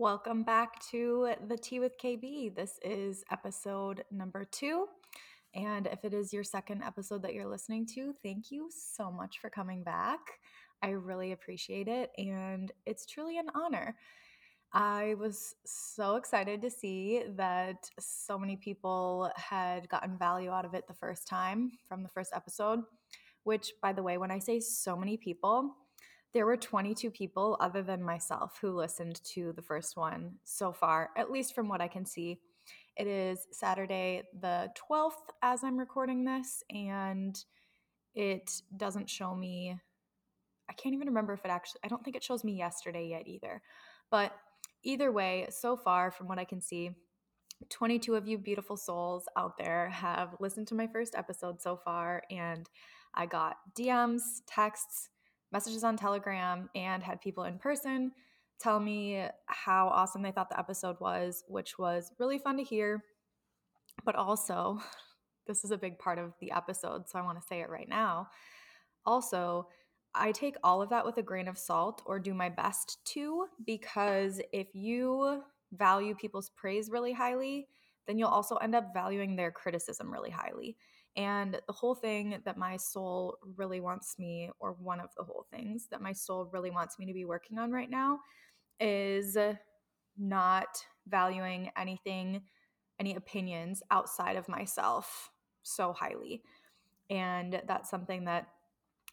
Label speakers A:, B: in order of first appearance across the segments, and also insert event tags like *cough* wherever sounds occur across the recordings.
A: Welcome back to the Tea with KB. This is episode number two. And if it is your second episode that you're listening to, thank you so much for coming back. I really appreciate it, and it's truly an honor. I was so excited to see that so many people had gotten value out of it the first time from the first episode, which, by the way, when I say so many people, there were 22 people other than myself who listened to the first one so far, at least from what I can see. It is Saturday, the 12th, as I'm recording this, and it doesn't show me. I can't even remember if it actually, I don't think it shows me yesterday yet either. But either way, so far, from what I can see, 22 of you beautiful souls out there have listened to my first episode so far, and I got DMs, texts, messages on Telegram, and had people in person tell me how awesome they thought the episode was, which was really fun to hear. But also, *laughs* this is a big part of the episode, so I want to say it right now. Also, I take all of that with a grain of salt or do my best to because if you value people's praise really highly, then you'll also end up valuing their criticism really highly. And the whole thing that my soul really wants me, or one of the whole things that my soul really wants me to be working on right now, is not valuing anything, any opinions outside of myself so highly. And that's something that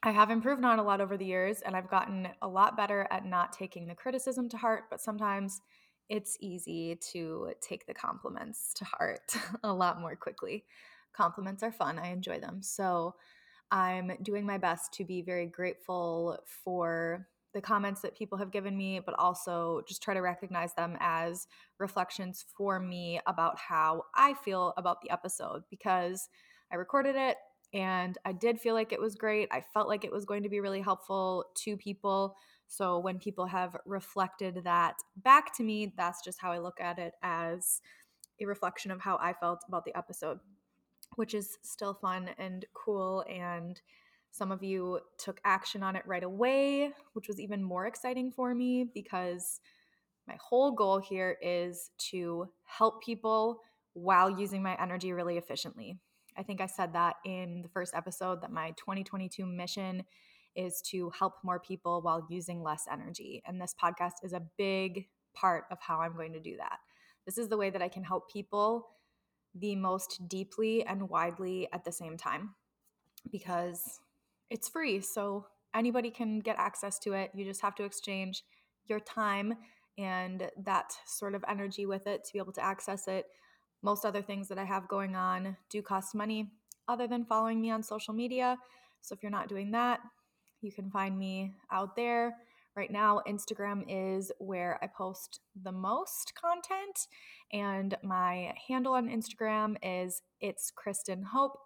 A: I have improved on a lot over the years, and I've gotten a lot better at not taking the criticism to heart, but sometimes it's easy to take the compliments to heart *laughs* a lot more quickly. Compliments are fun, I enjoy them. So I'm doing my best to be very grateful for the comments that people have given me, but also just try to recognize them as reflections for me about how I feel about the episode because I recorded it and I did feel like it was great. I felt like it was going to be really helpful to people. So when people have reflected that back to me, that's just how I look at it as a reflection of how I felt about the episode, which is still fun and cool and some of you took action on it right away, which was even more exciting for me because my whole goal here is to help people while using my energy really efficiently. I think I said that in the first episode that my 2022 mission is to help more people while using less energy. And this podcast is a big part of how I'm going to do that. This is the way that I can help people the most deeply and widely at the same time because it's free. So anybody can get access to it. You just have to exchange your time and that sort of energy with it to be able to access it. Most other things that I have going on do cost money other than following me on social media. So if you're not doing that, you can find me out there. Right now, Instagram is where I post the most content, and my handle on Instagram is it's Kristin Hope,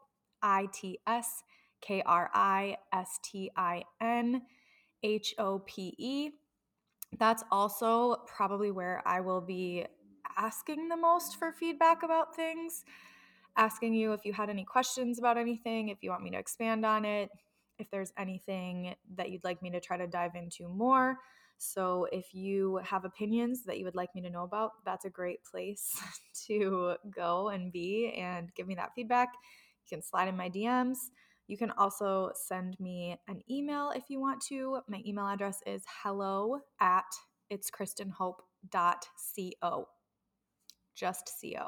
A: I T S K R I S T I N H O P E. That's also probably where I will be asking the most for feedback about things, asking you if you had any questions about anything, if you want me to expand on it, if there's anything that you'd like me to try to dive into more. So, if you have opinions that you would like me to know about, that's a great place *laughs* to go and be and give me that feedback. You can slide in my DMs. You can also send me an email if you want to. My email address is hello at it's kristinhope.co. Just co.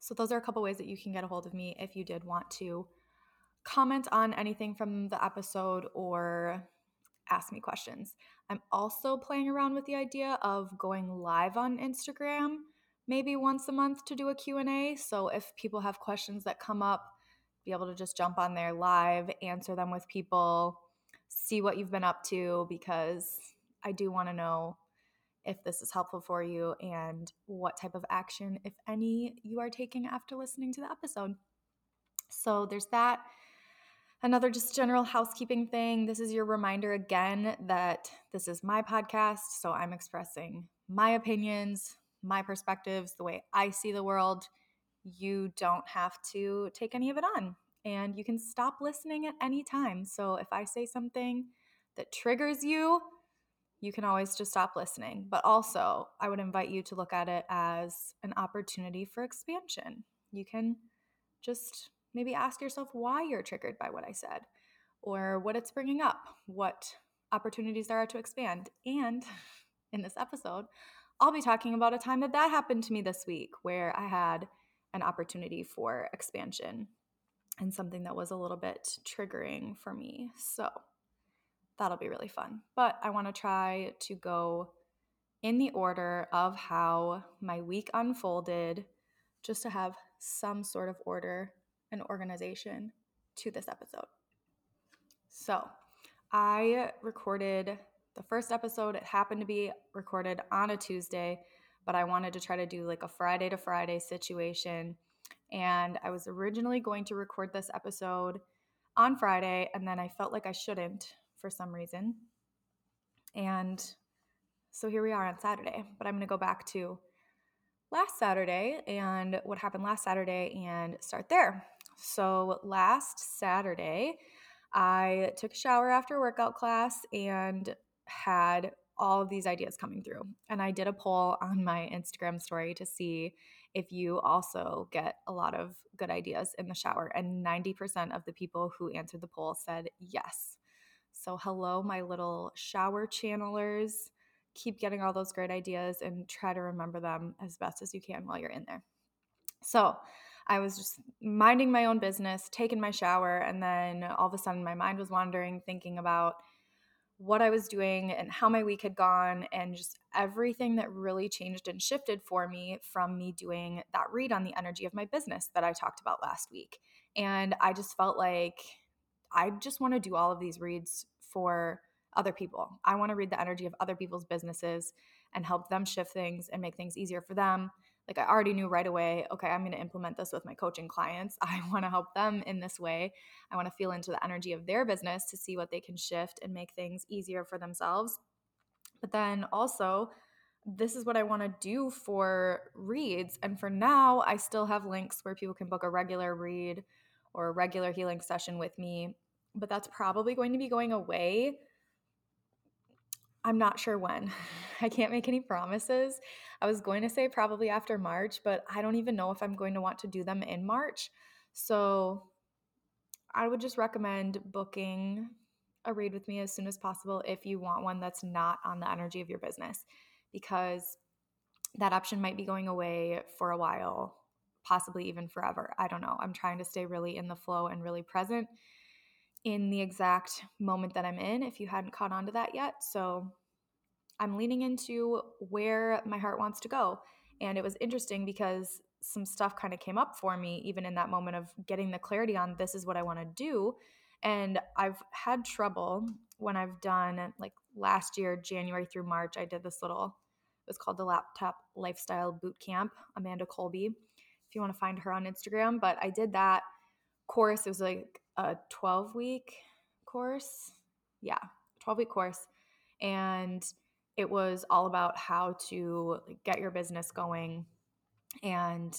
A: So those are a couple ways that you can get a hold of me if you did want to comment on anything from the episode or ask me questions. I'm also playing around with the idea of going live on Instagram maybe once a month to do a Q&A. So if people have questions that come up be able to just jump on there live, answer them with people, see what you've been up to because I do want to know if this is helpful for you and what type of action, if any, you are taking after listening to the episode. So there's that. Another just general housekeeping thing. This is your reminder again that this is my podcast. So I'm expressing my opinions, my perspectives, the way I see the world you don't have to take any of it on and you can stop listening at any time. So if I say something that triggers you, you can always just stop listening. But also, I would invite you to look at it as an opportunity for expansion. You can just maybe ask yourself why you're triggered by what I said or what it's bringing up, what opportunities there are to expand. And *laughs* in this episode, I'll be talking about a time that that happened to me this week where I had an opportunity for expansion and something that was a little bit triggering for me. So that'll be really fun. But I want to try to go in the order of how my week unfolded just to have some sort of order and organization to this episode. So, I recorded the first episode. It happened to be recorded on a Tuesday, but I wanted to try to do like a Friday to Friday situation. And I was originally going to record this episode on Friday, and then I felt like I shouldn't for some reason. And so here we are on Saturday, but I'm going to go back to last Saturday and what happened last Saturday and start there. So last Saturday, I took a shower after workout class and had all of these ideas coming through. And I did a poll on my Instagram story to see if you also get a lot of good ideas in the shower. And 90% of the people who answered the poll said yes. So, hello, my little shower channelers. Keep getting all those great ideas and try to remember them as best as you can while you're in there. So, I was just minding my own business, taking my shower, and then all of a sudden my mind was wandering, thinking about what I was doing and how my week had gone, and just everything that really changed and shifted for me from me doing that read on the energy of my business that I talked about last week. And I just felt like I just want to do all of these reads for other people. I want to read the energy of other people's businesses and help them shift things and make things easier for them like I already knew right away, okay, I'm going to implement this with my coaching clients. *laughs* I want to help them in this way. I want to feel into the energy of their business to see what they can shift and make things easier for themselves. But then also, this is what I want to do for reads. And for now, I still have links where people can book a regular read or a regular healing session with me. But that's probably going to be going away I'm not sure when. *laughs* I can't make any promises. I was going to say probably after March, but I don't even know if I'm going to want to do them in March. So I would just recommend booking a read with me as soon as possible if you want one that's not on the energy of your business, because that option might be going away for a while, possibly even forever. I don't know. I'm trying to stay really in the flow and really present in the exact moment that I'm in if you hadn't caught on to that yet. So I'm leaning into where my heart wants to go. And it was interesting because some stuff kind of came up for me, even in that moment of getting the clarity on this is what I want to do. And I've had trouble when I've done like last year, January through March, I did this little, it was called the Laptop Lifestyle Boot Camp, Amanda Colby. If you want to find her on Instagram, but I did that course. It was like a 12 week course. Yeah, 12 week course. And it was all about how to get your business going and,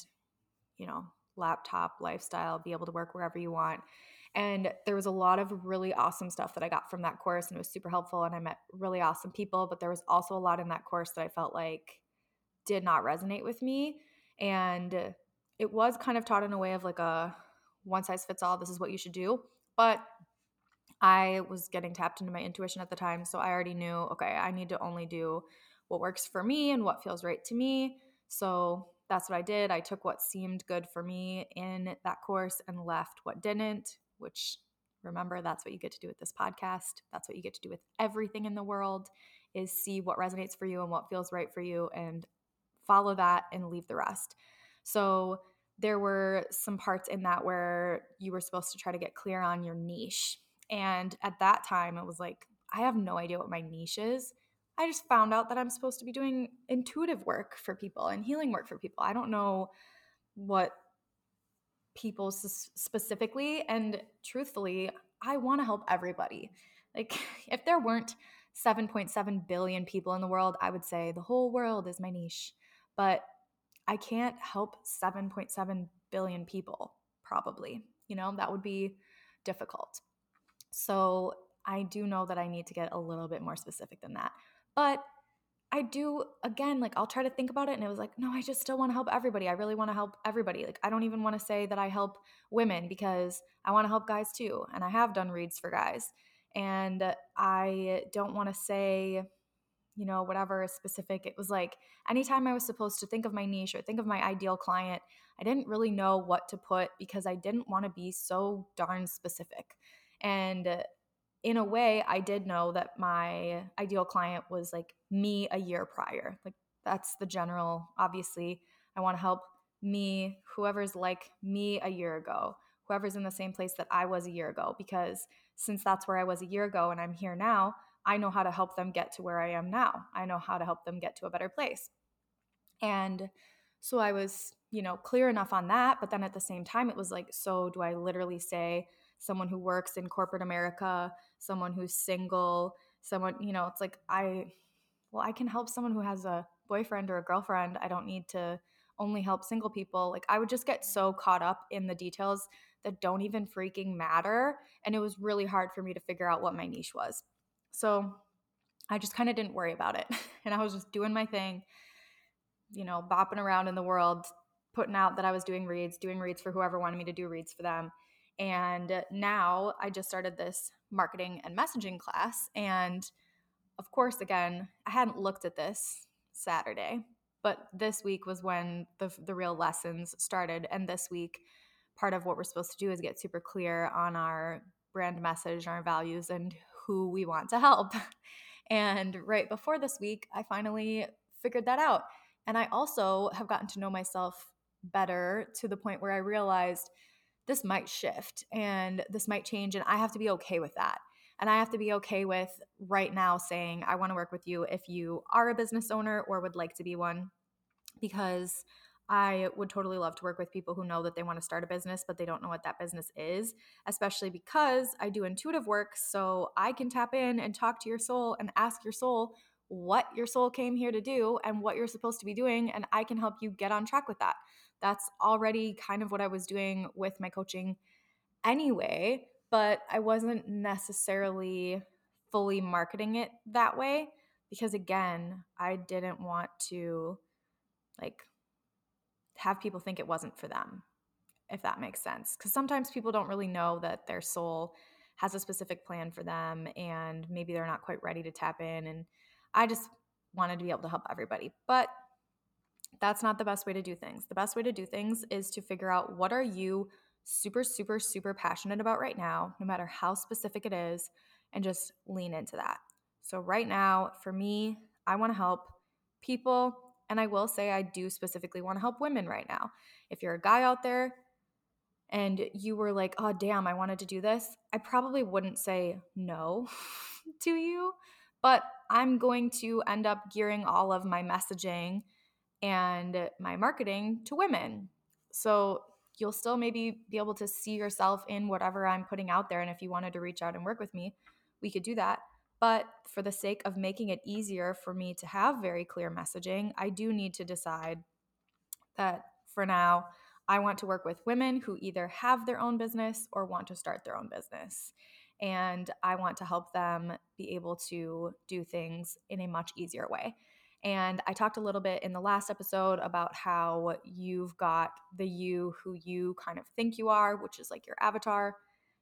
A: you know, laptop lifestyle, be able to work wherever you want. And there was a lot of really awesome stuff that I got from that course, and it was super helpful. And I met really awesome people, but there was also a lot in that course that I felt like did not resonate with me. And it was kind of taught in a way of like a one size fits all, this is what you should do. But I was getting tapped into my intuition at the time. So I already knew, okay, I need to only do what works for me and what feels right to me. So that's what I did. I took what seemed good for me in that course and left what didn't, which remember that's what you get to do with this podcast. That's what you get to do with everything in the world is see what resonates for you and what feels right for you and follow that and leave the rest. So there were some parts in that where you were supposed to try to get clear on your niche. And at that time, it was like, I have no idea what my niche is. I just found out that I'm supposed to be doing intuitive work for people and healing work for people. I don't know what people specifically. And truthfully, I want to help everybody. Like, *laughs* if there weren't 7.7 billion people in the world, I would say the whole world is my niche. But I can't help 7.7 billion people, probably. You know, that would be difficult. So I do know that I need to get a little bit more specific than that. But I do again, like I'll try to think about it and it was like, no, I just still want to help everybody. I really want to help everybody. Like I don't even want to say that I help women because I want to help guys too. And I have done reads for guys. And I don't want to say, you know, whatever specific. It was like anytime I was supposed to think of my niche or think of my ideal client, I didn't really know what to put because I didn't want to be so darn specific. And in a way, I did know that my ideal client was like me a year prior. Like that's the general, obviously, I want to help me, whoever's like me a year ago, whoever's in the same place that I was a year ago, because since that's where I was a year ago and I'm here now, I know how to help them get to where I am now. I know how to help them get to a better place. And so I was, you know, clear enough on that. But then at the same time, it was like, so do I literally say, someone who works in corporate America, someone who's single, someone, you know, it's like I well, I can help someone who has a boyfriend or a girlfriend. I don't need to only help single people. Like I would just get so caught up in the details that don't even freaking matter and it was really hard for me to figure out what my niche was. So I just kind of didn't worry about it. *laughs* And I was just doing my thing, you know, bopping around in the world, putting out that I was doing reads, doing reads for whoever wanted me to do reads for them. And now I just started this marketing and messaging class. And of course, again, I hadn't looked at this Saturday, but this week was when the, the real lessons started. And this week, part of what we're supposed to do is get super clear on our brand message, and our values, and who we want to help. *laughs* And right before this week, I finally figured that out. And I also have gotten to know myself better to the point where I realized this might shift and this might change and I have to be okay with that. And I have to be okay with right now saying, I want to work with you if you are a business owner or would like to be one, because I would totally love to work with people who know that they want to start a business, but they don't know what that business is, especially because I do intuitive work. So I can tap in and talk to your soul and ask your soul what your soul came here to do and what you're supposed to be doing. And I can help you get on track with that that's already kind of what I was doing with my coaching anyway, but I wasn't necessarily fully marketing it that way because again, I didn't want to like have people think it wasn't for them, if that makes sense. Because sometimes people don't really know that their soul has a specific plan for them and maybe they're not quite ready to tap in. And I just wanted to be able to help everybody. But that's not the best way to do things. The best way to do things is to figure out what are you super super super passionate about right now, no matter how specific it is, and just lean into that. So right now, for me, I want to help people and I will say I do specifically want to help women right now. If you're a guy out there and you were like, "Oh damn, I wanted to do this." I probably wouldn't say no *laughs* to you, but I'm going to end up gearing all of my messaging and my marketing to women. So you'll still maybe be able to see yourself in whatever I'm putting out there. And if you wanted to reach out and work with me, we could do that. But for the sake of making it easier for me to have very clear messaging, I do need to decide that for now, I want to work with women who either have their own business or want to start their own business. And I want to help them be able to do things in a much easier way. And I talked a little bit in the last episode about how you've got the you who you kind of think you are, which is like your avatar.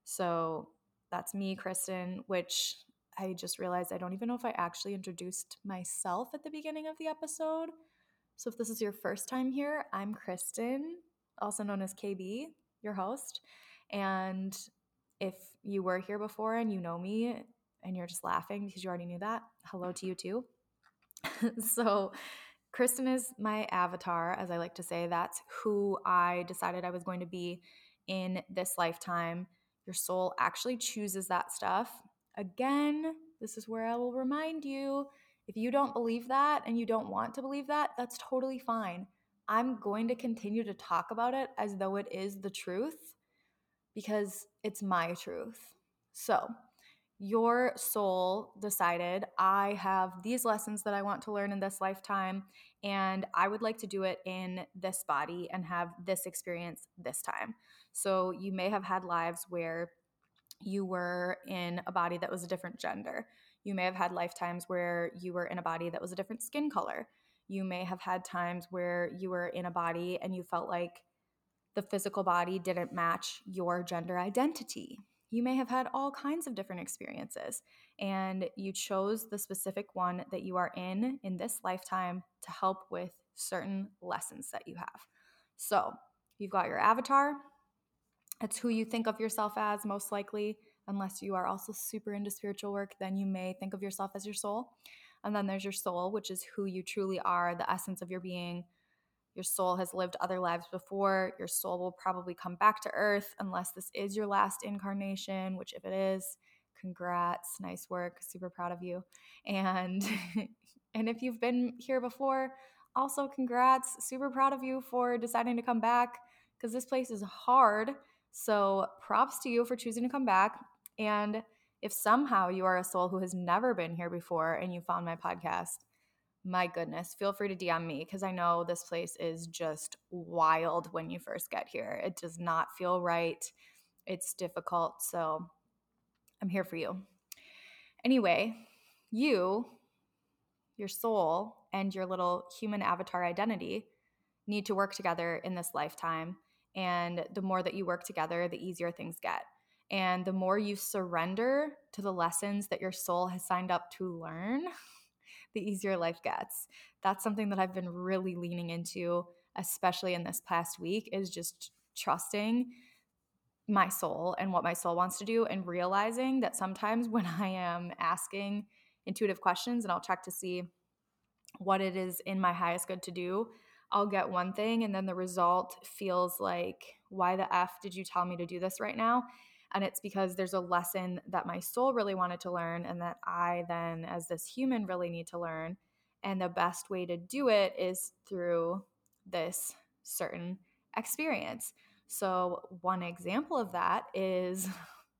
A: So that's me, Kristin, which I just realized I don't even know if I actually introduced myself at the beginning of the episode. So if this is your first time here, I'm Kristin, also known as KB, your host. And if you were here before and you know me and you're just laughing because you already knew that, hello to you too. *laughs* so, Kristin is my avatar, as I like to say. That's who I decided I was going to be in this lifetime. Your soul actually chooses that stuff. Again, this is where I will remind you if you don't believe that and you don't want to believe that, that's totally fine. I'm going to continue to talk about it as though it is the truth because it's my truth. So, your soul decided, I have these lessons that I want to learn in this lifetime, and I would like to do it in this body and have this experience this time. So you may have had lives where you were in a body that was a different gender. You may have had lifetimes where you were in a body that was a different skin color. You may have had times where you were in a body and you felt like the physical body didn't match your gender identity. You may have had all kinds of different experiences, and you chose the specific one that you are in in this lifetime to help with certain lessons that you have. So, you've got your avatar, it's who you think of yourself as, most likely, unless you are also super into spiritual work, then you may think of yourself as your soul. And then there's your soul, which is who you truly are, the essence of your being, your soul has lived other lives before. Your soul will probably come back to earth unless this is your last incarnation, which, if it is, congrats, nice work, super proud of you. And *laughs* and if you've been here before, also congrats, super proud of you for deciding to come back because this place is hard. So, props to you for choosing to come back. And if somehow you are a soul who has never been here before and you found my podcast, my goodness, feel free to DM me because I know this place is just wild when you first get here. It does not feel right. It's difficult. So I'm here for you. Anyway, you, your soul, and your little human avatar identity need to work together in this lifetime. And the more that you work together, the easier things get. And the more you surrender to the lessons that your soul has signed up to learn, *laughs* the easier life gets. That's something that I've been really leaning into, especially in this past week, is just trusting my soul and what my soul wants to do and realizing that sometimes *laughs* when I am asking intuitive questions and I'll check to see what it is in my highest good to do, I'll get one thing and then the result feels like, why the F did you tell me to do this right now? And it's because there's a lesson that my soul really wanted to learn and that I then, as this human, really need to learn. And the best way to do it is through this certain experience. So, one example of that is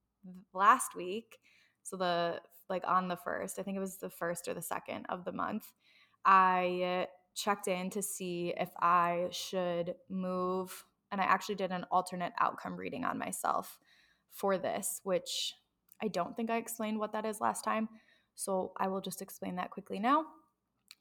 A: *laughs* last week. So, the like on the first, I think it was the first or the second of the month, I checked in to see if I should move. And I actually did an alternate outcome reading on myself for this, which I don't think I explained what that is last time. So I will just explain that quickly now.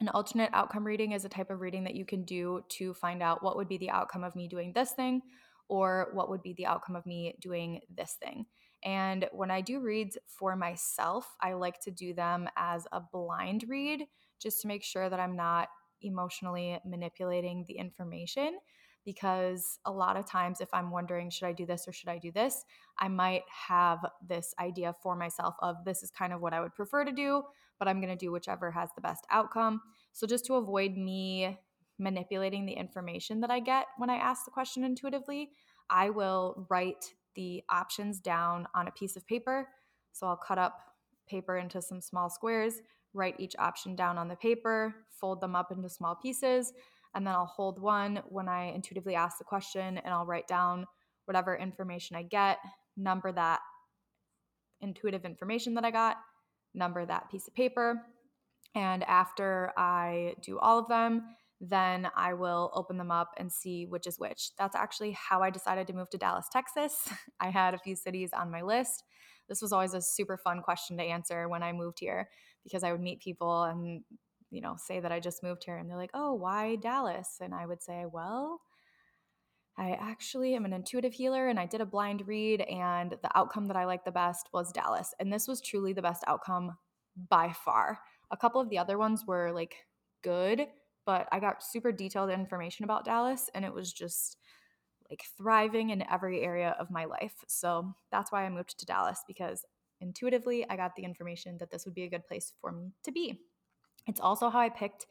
A: An alternate outcome reading is a type of reading that you can do to find out what would be the outcome of me doing this thing or what would be the outcome of me doing this thing. And when I do reads for myself, I like to do them as a blind read just to make sure that I'm not emotionally manipulating the information because a lot of times if i'm wondering should i do this or should i do this? I might have this idea for myself of this is kind of what i would prefer to do but i'm going to do whichever has the best outcome. So just to avoid me manipulating the information that i get when i ask the question intuitively i will write the options down on a piece of paper. So i'll cut up paper into some small squares write each option down on the paper fold them up into small pieces and then I'll hold one when I intuitively ask the question and I'll write down whatever information I get, number that intuitive information that I got, number that piece of paper. And after I do all of them, then I will open them up and see which is which. That's actually how I decided to move to Dallas, Texas. *laughs* I had a few cities on my list. This was always a super fun question to answer when I moved here because I would meet people and you know, say that I just moved here and they're like, oh, why Dallas? And I would say, well, I actually am an intuitive healer and I did a blind read, and the outcome that I liked the best was Dallas. And this was truly the best outcome by far. A couple of the other ones were like good, but I got super detailed information about Dallas and it was just like thriving in every area of my life. So that's why I moved to Dallas because intuitively I got the information that this would be a good place for me to be. It's also how I picked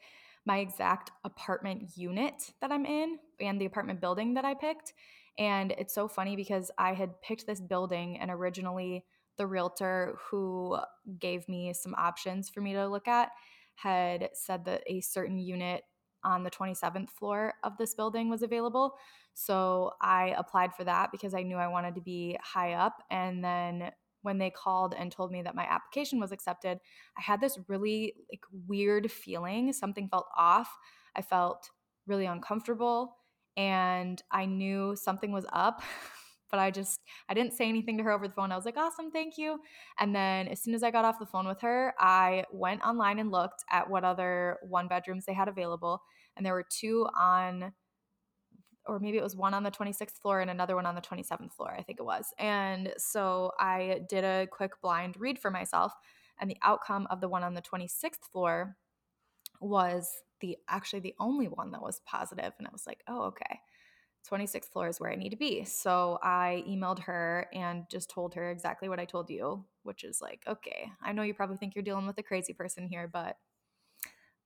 A: my exact apartment unit that I'm in and the apartment building that I picked. And it's so funny because I had picked this building and originally the realtor who gave me some options for me to look at had said that a certain unit on the 27th floor of this building was available. So I applied for that because I knew I wanted to be high up. And then when they called and told me that my application was accepted, I had this really like weird feeling. Something felt off. I felt really uncomfortable and I knew something was up. *laughs* but I just I didn't say anything to her over the phone. I was like, "Awesome, thank you." And then as soon as I got off the phone with her, I went online and looked at what other one bedrooms they had available, and there were two on or maybe it was one on the 26th floor and another one on the 27th floor, I think it was. And so I did a quick blind read for myself, and the outcome of the one on the 26th floor was the actually the only one that was positive and I was like, "Oh, okay." 26th floor is where I need to be. So I emailed her and just told her exactly what I told you, which is like, okay, I know you probably think you're dealing with a crazy person here, but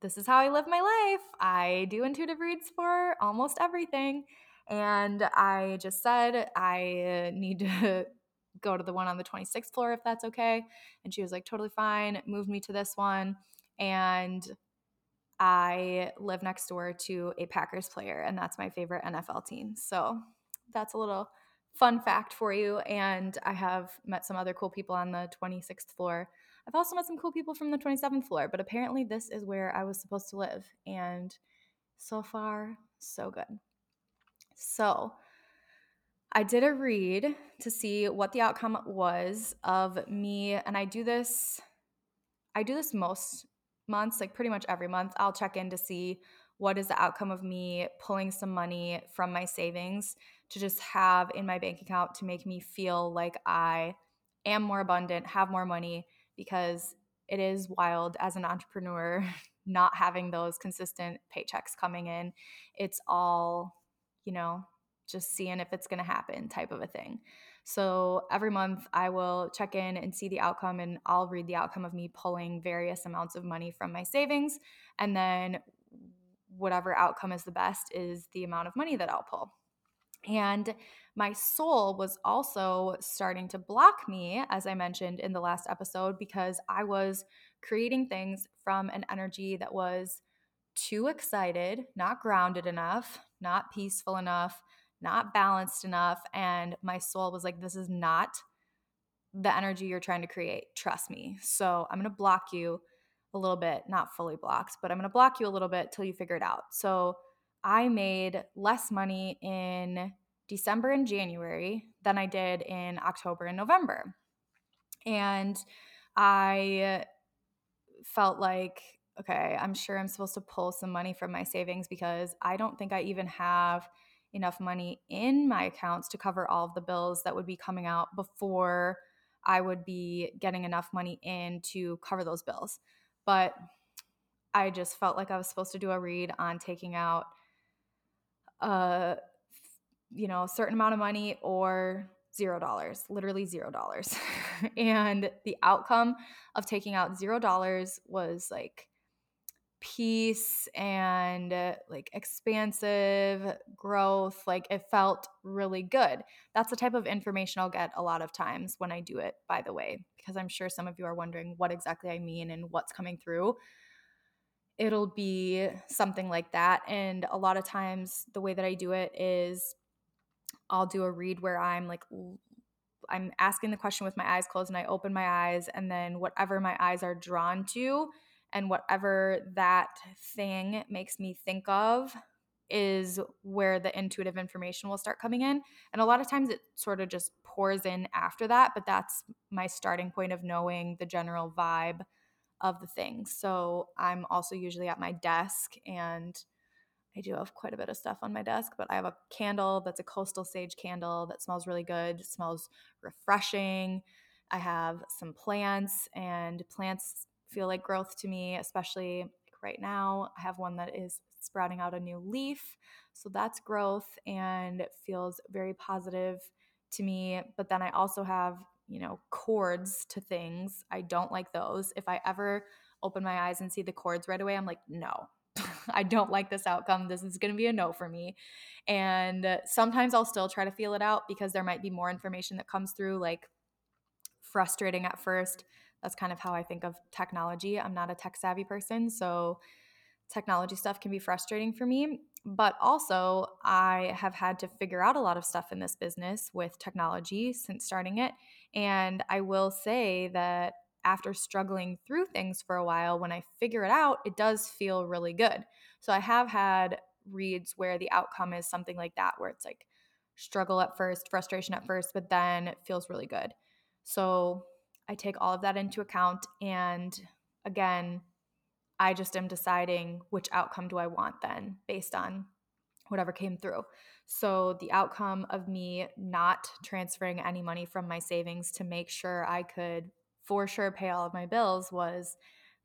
A: this is how I live my life. I do intuitive reads for almost everything. And I just said, I need to *laughs* go to the one on the 26th floor if that's okay. And she was like, totally fine, moved me to this one. And I live next door to a Packers player, and that's my favorite NFL team. So that's a little fun fact for you. And I have met some other cool people on the 26th floor I've also met some cool people from the 27th floor, but apparently this is where I was supposed to live. And so far, so good. So I did a read to see what the outcome was of me. And I do this, I do this most months, like pretty much every month. I'll check in to see what is the outcome of me pulling some money from my savings to just have in my bank account to make me feel like I am more abundant, have more money, because it is wild as an entrepreneur *laughs* not having those consistent paychecks coming in. It's all, you know, just seeing if it's going to happen type of a thing. So every month I will check in and see the outcome, and I'll read the outcome of me pulling various amounts of money from my savings. And then whatever outcome is the best is the amount of money that I'll pull. And my soul was also starting to block me, as I mentioned in the last episode, because I was creating things from an energy that was too excited, not grounded enough, not peaceful enough, not balanced enough. And my soul was like, this is not the energy you're trying to create. Trust me. So I'm going to block you a little bit, not fully blocked, but I'm going to block you a little bit till you figure it out. So I made less money in December and January than I did in October and November. And I felt like, okay, I'm sure I'm supposed to pull some money from my savings because I don't think I even have enough money in my accounts to cover all of the bills that would be coming out before I would be getting enough money in to cover those bills. But I just felt like I was supposed to do a read on taking out uh you know, a certain amount of money or zero dollars, literally zero dollars. *laughs* and the outcome of taking out zero dollars was like peace and uh, like expansive growth. Like it felt really good. That's the type of information I'll get a lot of times when I do it, by the way, because I'm sure some of you are wondering what exactly I mean and what's coming through it'll be something like that. And a lot of times, the way that I do it is I'll do a read where I'm like, I'm asking the question with my eyes closed and I open my eyes, and then whatever my eyes are drawn to and whatever that thing makes me think of is where the intuitive information will start coming in. And a lot of times it sort of just pours in after that, but that's my starting point of knowing the general vibe of the things. So I'm also usually at my desk and I do have quite a bit of stuff on my desk, but I have a candle that's a coastal sage candle that smells really good, smells refreshing. I have some plants, and plants feel like growth to me, especially right now. I have one that is sprouting out a new leaf. So that's growth and it feels very positive to me. But then I also have, you know, cords to things. I don't like those. If I ever open my eyes and see the cords right away, I'm like, no, *laughs* I don't like this outcome. This is going to be a no for me. And sometimes I'll still try to feel it out because there might be more information that comes through, like frustrating at first. That's kind of how I think of technology. I'm not a tech savvy person. So technology stuff can be frustrating for me. But also, I have had to figure out a lot of stuff in this business with technology since starting it. And I will say that after struggling through things for a while, when I figure it out, it does feel really good. So I have had reads where the outcome is something like that, where it's like struggle at first, frustration at first, but then it feels really good. So I take all of that into account. And again, I just am deciding which outcome do I want then based on whatever came through. So the outcome of me not transferring any money from my savings to make sure I could for sure pay all of my bills was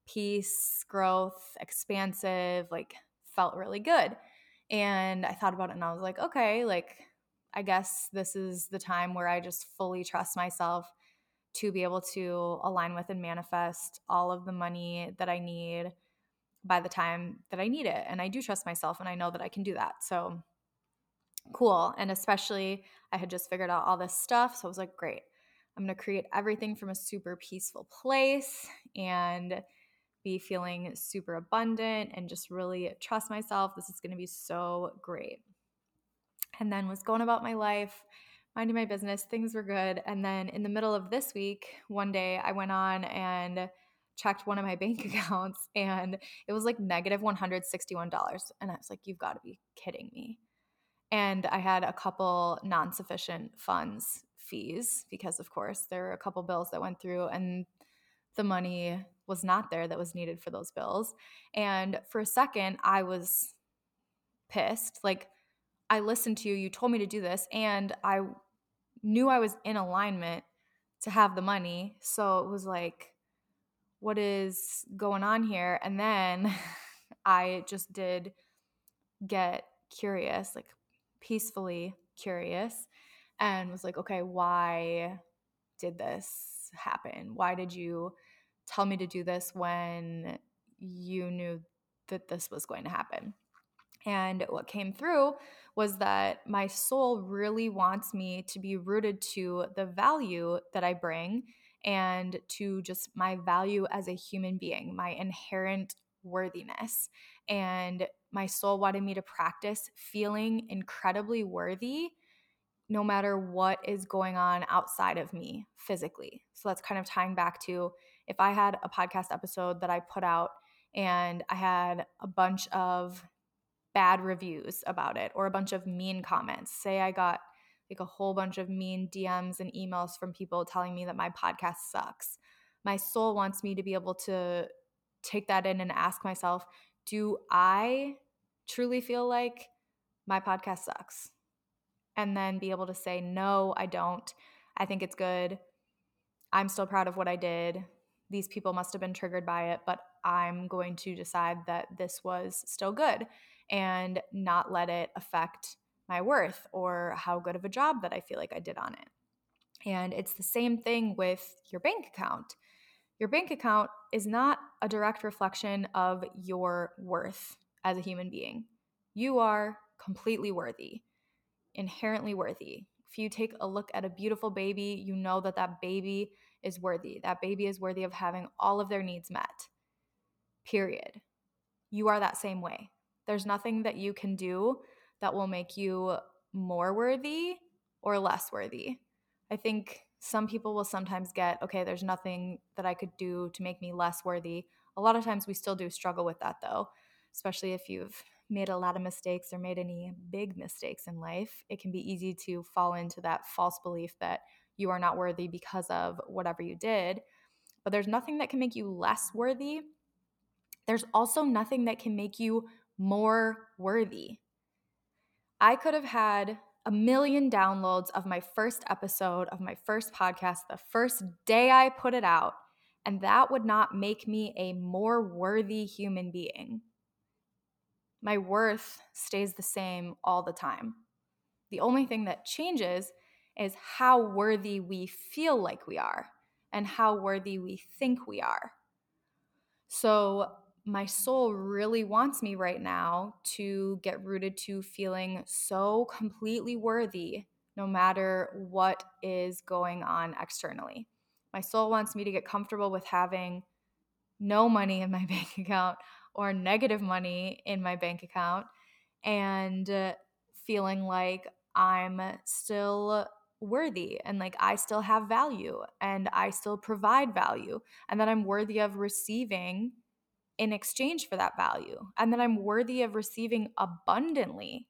A: peace, growth, expansive, like felt really good. And I thought about it and I was like, okay, like I guess this is the time where I just fully trust myself to be able to align with and manifest all of the money that I need by the time that I need it. And I do trust myself and I know that I can do that. So cool. And especially, I had just figured out all this stuff. So I was like, great. I'm going to create everything from a super peaceful place and be feeling super abundant and just really trust myself. This is going to be so great. And then was going about my life, minding my business. Things were good. And then in the middle of this week, one day I went on and checked one of my *laughs* bank accounts and it was like negative $161. And I was like, you've got to be kidding me. And I had a couple non sufficient funds fees because, of course, there were a couple bills that went through and the money was not there that was needed for those bills. And for a second, I was pissed. Like, I listened to you, you told me to do this, and I knew I was in alignment to have the money. So it was like, what is going on here? And then *laughs* I just did get curious, like peacefully curious, and was like, okay, why did this happen? Why did you tell me to do this when you knew that this was going to happen? And what came through was that my soul really wants me to be rooted to the value that I bring and to just my value as a human being, my inherent worthiness. And my soul wanted me to practice feeling incredibly worthy no matter what is going on outside of me physically. So that's kind of tying back to if I had a podcast episode that I put out and I had a bunch of bad reviews about it or a bunch of mean comments, say I got like a whole bunch of mean DMs and emails from people telling me that my podcast sucks. My soul wants me to be able to take that in and ask myself, do I truly feel like my podcast sucks? And then be able to say, no, I don't. I think it's good. I'm still proud of what I did. These people must have been triggered by it, but I'm going to decide that this was still good and not let it affect my worth or how good of a job that I feel like I did on it. And it's the same thing with your bank account. Your bank account is not a direct reflection of your worth as a human being. You are completely worthy, inherently worthy. If you take a look at a beautiful baby, you know that that baby is worthy. That baby is worthy of having all of their needs met. Period. You are that same way. There's nothing that you can do that will make you more worthy or less worthy. I think some people will sometimes get, okay, there's nothing that I could do to make me less worthy. A lot of times we still do struggle with that though, especially if you've made a lot of mistakes or made any big mistakes in life. It can be easy to fall into that false belief that you are not worthy because of whatever you did. But there's nothing that can make you less worthy. There's also nothing that can make you more worthy. I could have had a million downloads of my first episode of my first podcast the first day I put it out, and that would not make me a more worthy human being. My worth stays the same all the time. The only thing that changes is how worthy we feel like we are and how worthy we think we are. So, my soul really wants me right now to get rooted to feeling so completely worthy no matter what is going on externally. My soul wants me to get comfortable with having no money in my *laughs* bank account or negative money in my bank account and uh, feeling like I'm still worthy and like I still have value and I still provide value and that I'm worthy of receiving in exchange for that value and that I'm worthy of receiving abundantly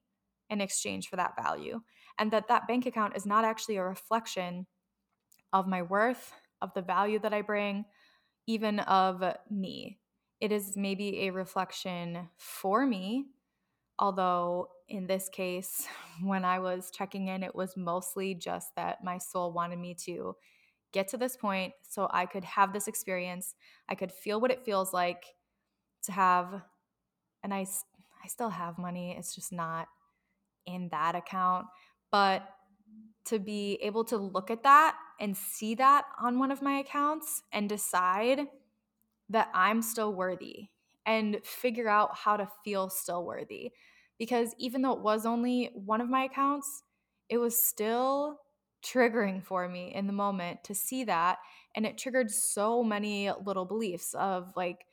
A: in exchange for that value and that that bank account is not actually a reflection of my worth of the value that i bring even of me. It is maybe a reflection for me although in this case *laughs* when i was checking in it was mostly just that my soul wanted me to get to this point so i could have this experience. I could feel what it feels like to have and i i still have money it's just not in that account but to be able to look at that and see that on one of my accounts and decide that I'm still worthy and figure out how to feel still worthy. Because even though it was only one of my accounts, it was still triggering for me in the moment to see that. And it triggered so many little beliefs of like,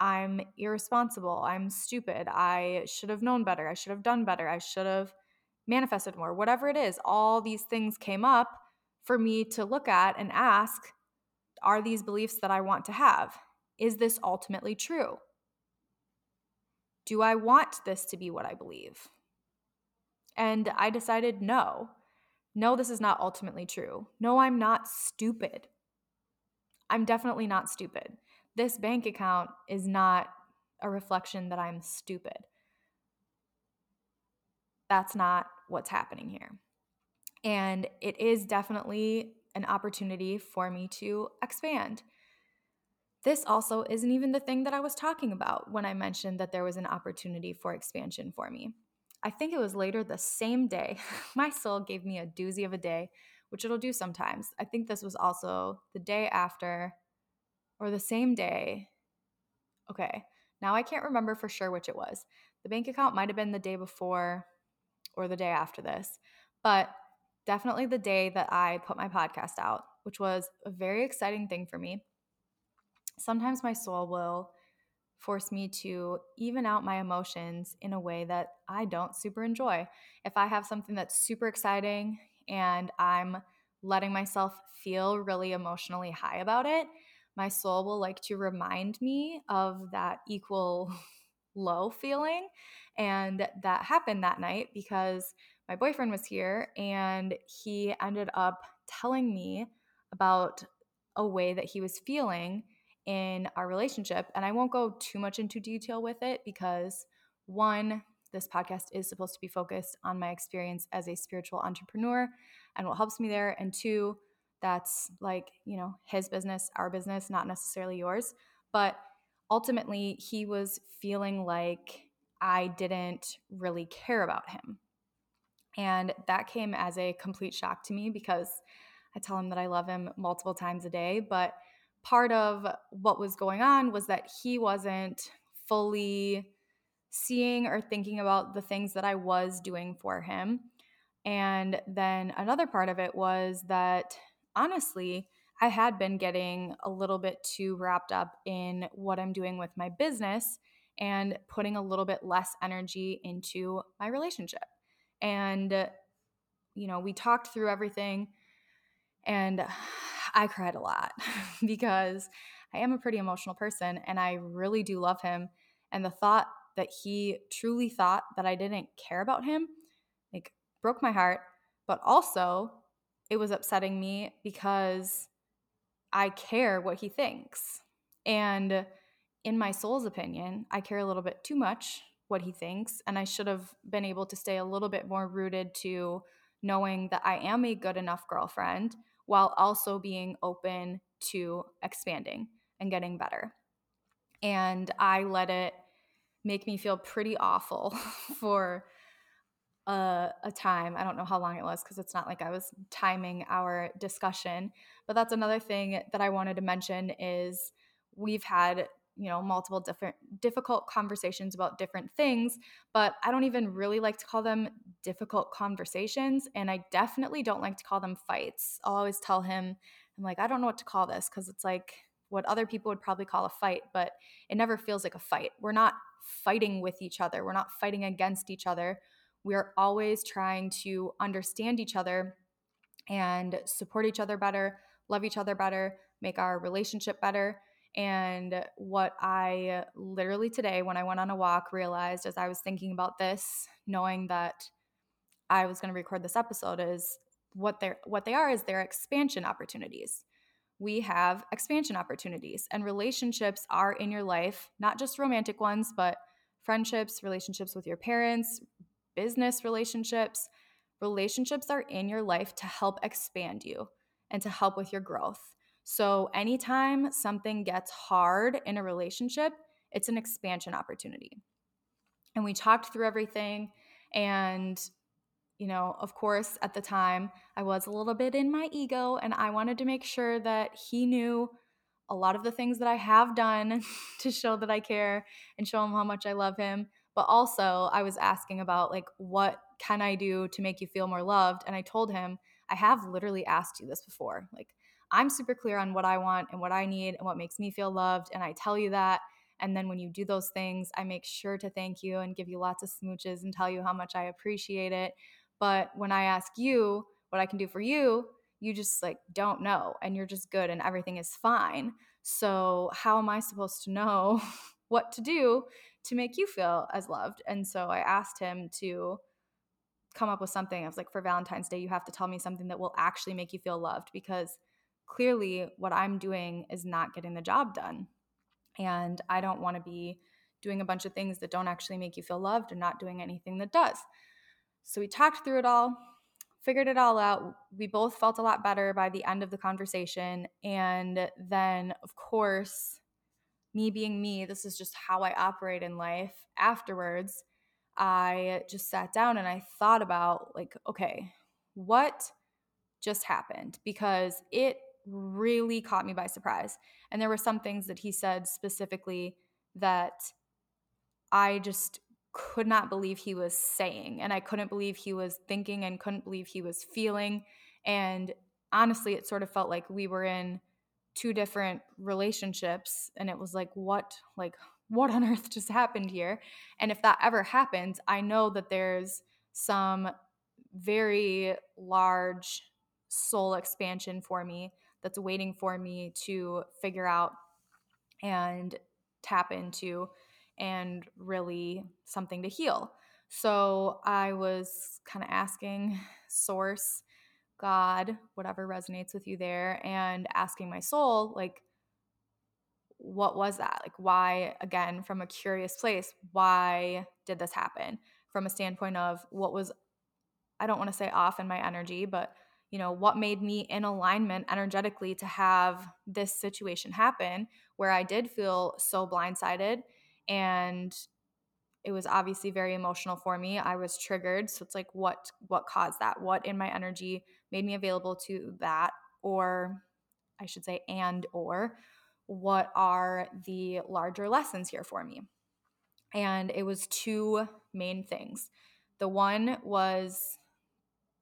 A: I'm irresponsible. I'm stupid. I should have known better. I should have done better. I should have manifested more. Whatever it is, all these things came up for me to look at and ask are these beliefs that I want to have? Is this ultimately true? Do I want this to be what I believe? And I decided no. No, this is not ultimately true. No, I'm not stupid. I'm definitely not stupid. This bank account is not a reflection that I'm stupid. That's not what's happening here. And it is definitely an opportunity for me to expand. This also isn't even the thing that I was talking about when I mentioned that there was an opportunity for expansion for me. I think it was later the same day. *laughs* My soul gave me a doozy of a day, which it'll do sometimes. I think this was also the day after or the same day. Okay, now I can't remember for sure which it was. The bank account might have been the day before or the day after this, but definitely the day that I put my podcast out, which was a very exciting thing for me sometimes my soul will force me to even out my emotions in a way that I don't super enjoy. If I have something that's super exciting and I'm letting myself feel really emotionally high about it, my soul will like to remind me of that equal *laughs* low feeling. And that happened that night because my boyfriend was here and he ended up telling me about a way that he was feeling in our relationship. And I won't go too much into detail with it because, one, this podcast is supposed to be focused on my experience as a spiritual entrepreneur and what helps me there. And two, that's like, you know, his business, our business, not necessarily yours. But ultimately, he was feeling like I didn't really care about him. And that came as a complete shock to me because I tell him that I love him multiple times a day, but part of what was going on was that he wasn't fully seeing or thinking about the things that I was doing for him. And then another part of it was that honestly, I had been getting a little bit too wrapped up in what I'm doing with my business and putting a little bit less energy into my relationship. And, uh, you know, we talked through everything and I cried a lot *laughs* because I am a pretty emotional person and I really do love him. And the thought that he truly thought that I didn't care about him, like, broke my heart. But also, it was upsetting me because I care what he thinks. And in my soul's opinion, I care a little bit too much what he thinks. And I should have been able to stay a little bit more rooted to knowing that I am a good enough girlfriend while also being open to expanding and getting better. And I let it make me feel pretty awful *laughs* for a, a, time. I don't know how long it was because it's not like I was timing our discussion. But that's another thing that I wanted to mention is we've had you know multiple different difficult conversations about different things but i don't even really like to call them difficult conversations and i definitely don't like to call them fights i'll always tell him i'm like i don't know what to call this because it's like what other people would probably call a fight but it never feels like a fight we're not fighting with each other we're not fighting against each other we're always trying to understand each other and support each other better love each other better make our relationship better And what I literally today, when I went on a walk, realized as I was thinking about this, knowing that I was going to record this episode, is what they're what they are is they're expansion opportunities. We have expansion opportunities, and relationships are in your life, not just romantic ones, but friendships, relationships with your parents, business relationships. Relationships are in your life to help expand you and to help with your growth. So, anytime something gets hard in a relationship, it's an expansion opportunity. And we talked through everything. And, you know, of course, at the time, I was a little bit in my ego and I wanted to make sure that he knew a lot of the things that I have done *laughs* to show that I care and show him how much I love him. But also, I was asking about, like, what can I do to make you feel more loved? And I told him, I have literally asked you this before. Like, I'm super clear on what I want and what I need and what makes me feel loved. And I tell you that. And then when you do those things, I make sure to thank you and give you lots of smooches and tell you how much I appreciate it. But when I ask you what I can do for you, you just like don't know and you're just good and everything is fine. So, how am I supposed to know *laughs* what to do to make you feel as loved? And so I asked him to come up with something. I was like, for Valentine's Day, you have to tell me something that will actually make you feel loved because clearly what I'm doing is not getting the job done. And I don't want to be doing a bunch of things that don't actually make you feel loved and not doing anything that does. So we talked through it all figured it all out. We both felt a lot better by the end of the conversation. And then, of course, me being me, this is just how I operate in life. Afterwards, I just sat down and I thought about, like, okay, what just happened? Because it really caught me by surprise. And there were some things that he said specifically that I just could not believe he was saying and I couldn't believe he was thinking and couldn't believe he was feeling and honestly it sort of felt like we were in two different relationships and it was like what like *laughs* what on earth just happened here and if that ever happens I know that there's some very large soul expansion for me that's waiting for me to figure out and tap into and really something to heal. So I was kind of asking *sighs* Source, God, whatever resonates with you there, and asking my soul, like, what was that? Like, why, again, from a curious place, why did this happen? From a standpoint of what was, I don't want to say off in my energy, but you know, what made me in alignment energetically to have this situation happen where I did feel so blindsided and it was obviously very emotional for me i was triggered so it's like what what caused that what in my energy made me available to that or i should say and or what are the larger lessons here for me and it was two main things the one was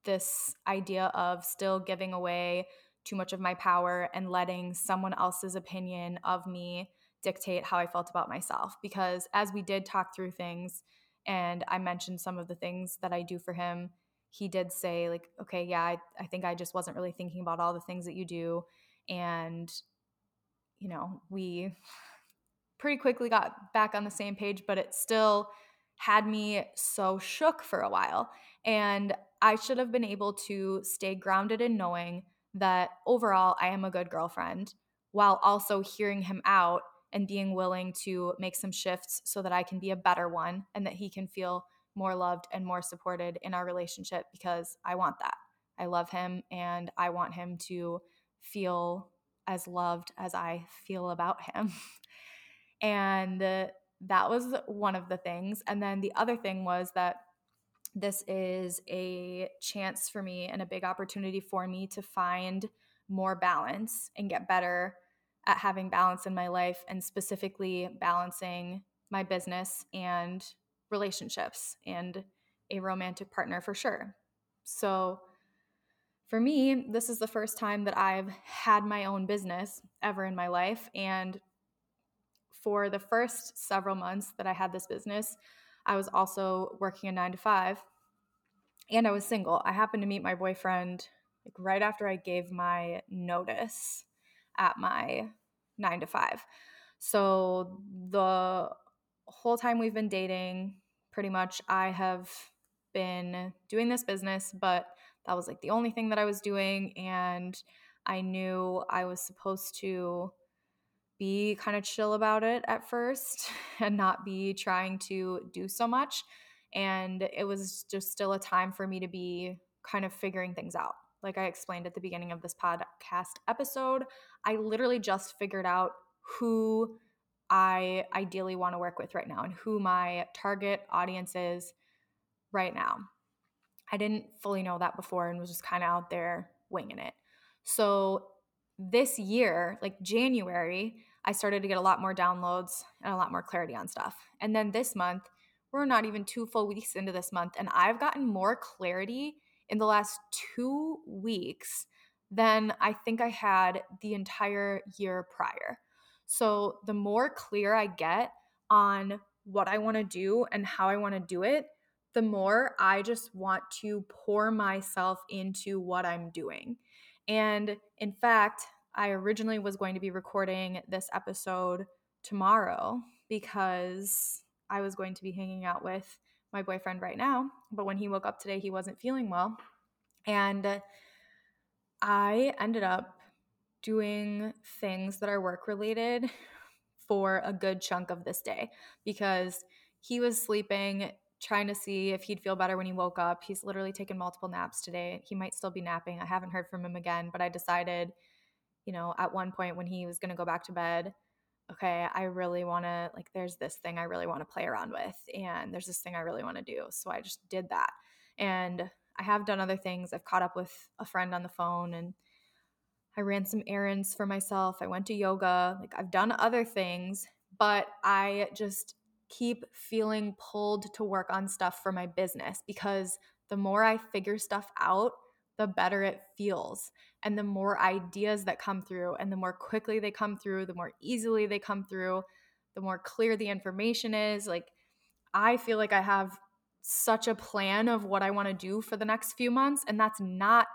A: this idea of still giving away too much of my power and letting someone else's opinion of me dictate how I felt about myself. Because as we did talk through things and I mentioned some of the things that I do for him, he did say, like, okay, yeah, I, I think I just wasn't really thinking about all the things that you do. And, you know, we pretty quickly got back on the same page, but it still had me so shook for a while. And I should have been able to stay grounded in knowing that overall I am a good girlfriend while also hearing him out and being willing to make some shifts so that I can be a better one and that he can feel more loved and more supported in our relationship because I want that. I love him and I want him to feel as loved as I feel about him. *laughs* and uh, that was one of the things. And then the other thing was that this is a chance for me and a big opportunity for me to find more balance and get better at having balance in my life and specifically balancing my business and relationships and a romantic partner for sure. So, for me, this is the first time that I've had my own business ever in my life. And for the first several months that I had this business, I was also working a nine to five and I was single. I happened to meet my boyfriend like right after I gave my notice at my nine to five. So the whole time we've been dating, pretty much I have been doing this business, but that was like the only thing that I was doing. And I knew I was supposed to be kind of chill about it at first *laughs* and not be trying to do so much. And it was just still a time for me to be kind of figuring things out. Like I explained at the beginning of this podcast episode, I literally just figured out who I ideally want to work with right now and who my target audience is right now. I didn't fully know that before and was just kind of out there winging it. So this year, like January, I started to get a lot more downloads and a lot more clarity on stuff. And then this month, we're not even two full weeks into this month, and I've gotten more clarity in the last two weeks than I think I had the entire year prior. So the more clear I get on what I want to do and how I want to do it, the more I just want to pour myself into what I'm doing. And in fact, I originally was going to be recording this episode tomorrow because I was going to be hanging out with my boyfriend right now. But when he woke up today, he wasn't feeling well. And I ended up doing things that are work related for a good chunk of this day because he was sleeping, trying to see if he'd feel better when he woke up. He's literally taken multiple naps today. He might still be napping. I haven't heard from him again, but I decided, you know, at one point when he was going to go back to bed, okay, I really want to, like, there's this thing I really want to play around with, and there's this thing I really want to do. So I just did that. And I have done other things. I've caught up with a friend on the phone and I ran some errands for myself. I went to yoga. Like I've done other things, but I just keep feeling pulled to work on stuff for my business because the more I figure stuff out, the better it feels. And the more ideas that come through, and the more quickly they come through, the more easily they come through, the more clear the information is. Like, I feel like I have such a plan of what I want to do for the next few months. And that's not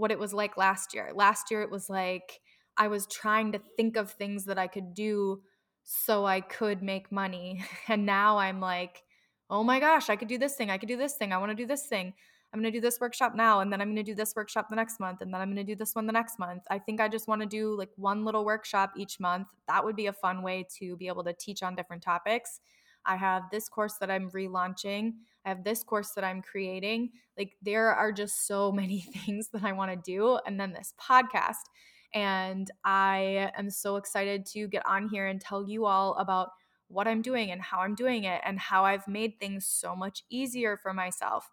A: what it was like last year. Last year, it was like I was trying to think of things that I could do so I could make money. *laughs* And now I'm like, oh my gosh, I could do this thing. I could do this thing. I want to do this thing. I'm going to do this workshop now. And then I'm going to do this workshop the next month. And then I'm going to do this one the next month. I think I just want to do like one little workshop each month. That would be a fun way to be able to teach on different topics. I have this course that I'm relaunching. I have this course that I'm creating. Like, there are just so *laughs* many things that I want to do. And then this podcast. And I am so excited to get on here and tell you all about what I'm doing and how I'm doing it and how I've made things so much easier for myself.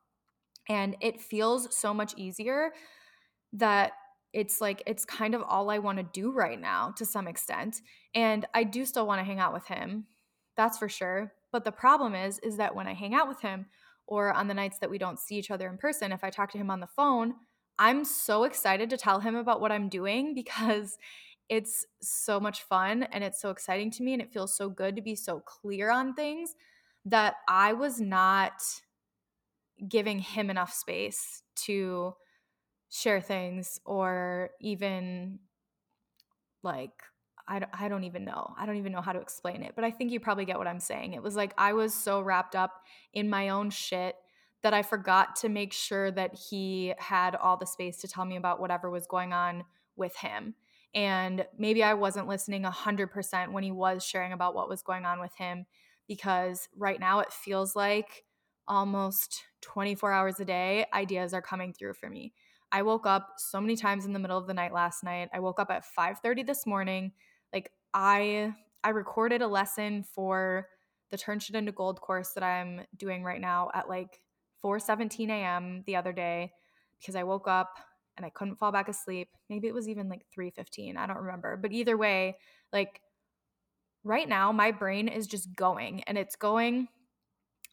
A: And it feels so much easier that it's like it's kind of all I want to do right now to some extent. And I do still want to hang out with him. That's for sure. But the problem is is that when I hang out with him or on the nights that we don't see each other in person, if I talk to him on the phone, I'm so excited to tell him about what I'm doing *laughs* because it's so much fun and it's so exciting to me and it feels so good to be so clear on things that I was not giving him enough space to share things or even like I, I don't even know. I don't even know how to explain it, but I think you probably get what I'm saying. It was like I was so wrapped up in my own shit that I forgot to make sure that he had all the space to tell me about whatever was going on with him. And maybe I wasn't listening 100% when he was sharing about what was going on with him because right now it feels like almost 24 hours a day, ideas are coming through for me. I woke up so many times in the middle of the night last night. I woke up at 5:30 this morning like I I recorded a lesson for the Turn Shit into Gold course that I'm doing right now at like 4:17 a.m. the other day because I woke up and I couldn't fall back asleep. Maybe it was even like 3:15. I don't remember. But either way, like right now my brain is just going and it's going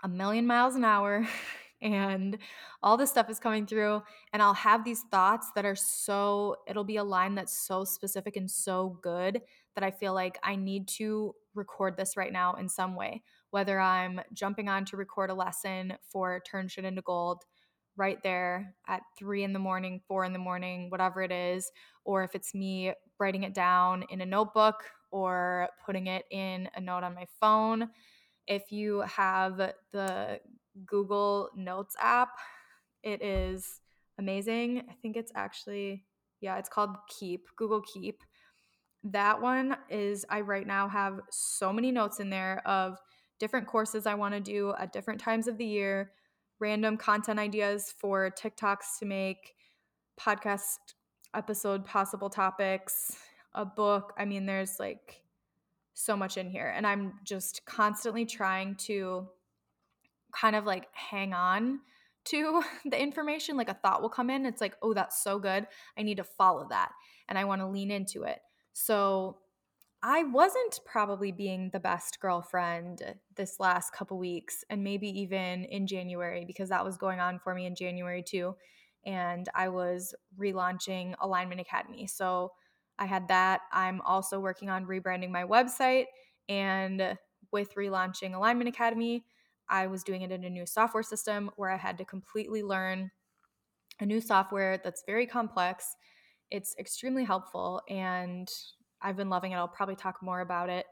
A: a million miles an hour *laughs* and all this stuff is coming through and I'll have these thoughts that are so it'll be a line that's so specific and so good that I feel like I need to record this right now in some way, whether I'm jumping on to record a lesson for Turn Shit into Gold right there at three in the morning, four in the morning, whatever it is, or if it's me writing it down in a notebook or putting it in a note on my phone. If you have the Google Notes app, it is amazing. I think it's actually, yeah, it's called Keep, Google Keep. That one is, I right now have so many notes in there of different courses I want to do at different times of the year, random content ideas for TikToks to make, podcast episode possible topics, a book. I mean, there's like so much in here. And I'm just constantly trying to kind of like hang on to *laughs* the information. Like a thought will come in. It's like, oh, that's so good. I need to follow that. And I want to lean into it. So I wasn't probably being the best girlfriend this last couple weeks and maybe even in January because that was going on for me in January too. And I was relaunching Alignment Academy. So I had that. I'm also working on rebranding my website. And with relaunching Alignment Academy, I was doing it in a new software system where I had to completely learn a new software that's very complex. It's extremely helpful and I've been loving it. I'll probably talk more about it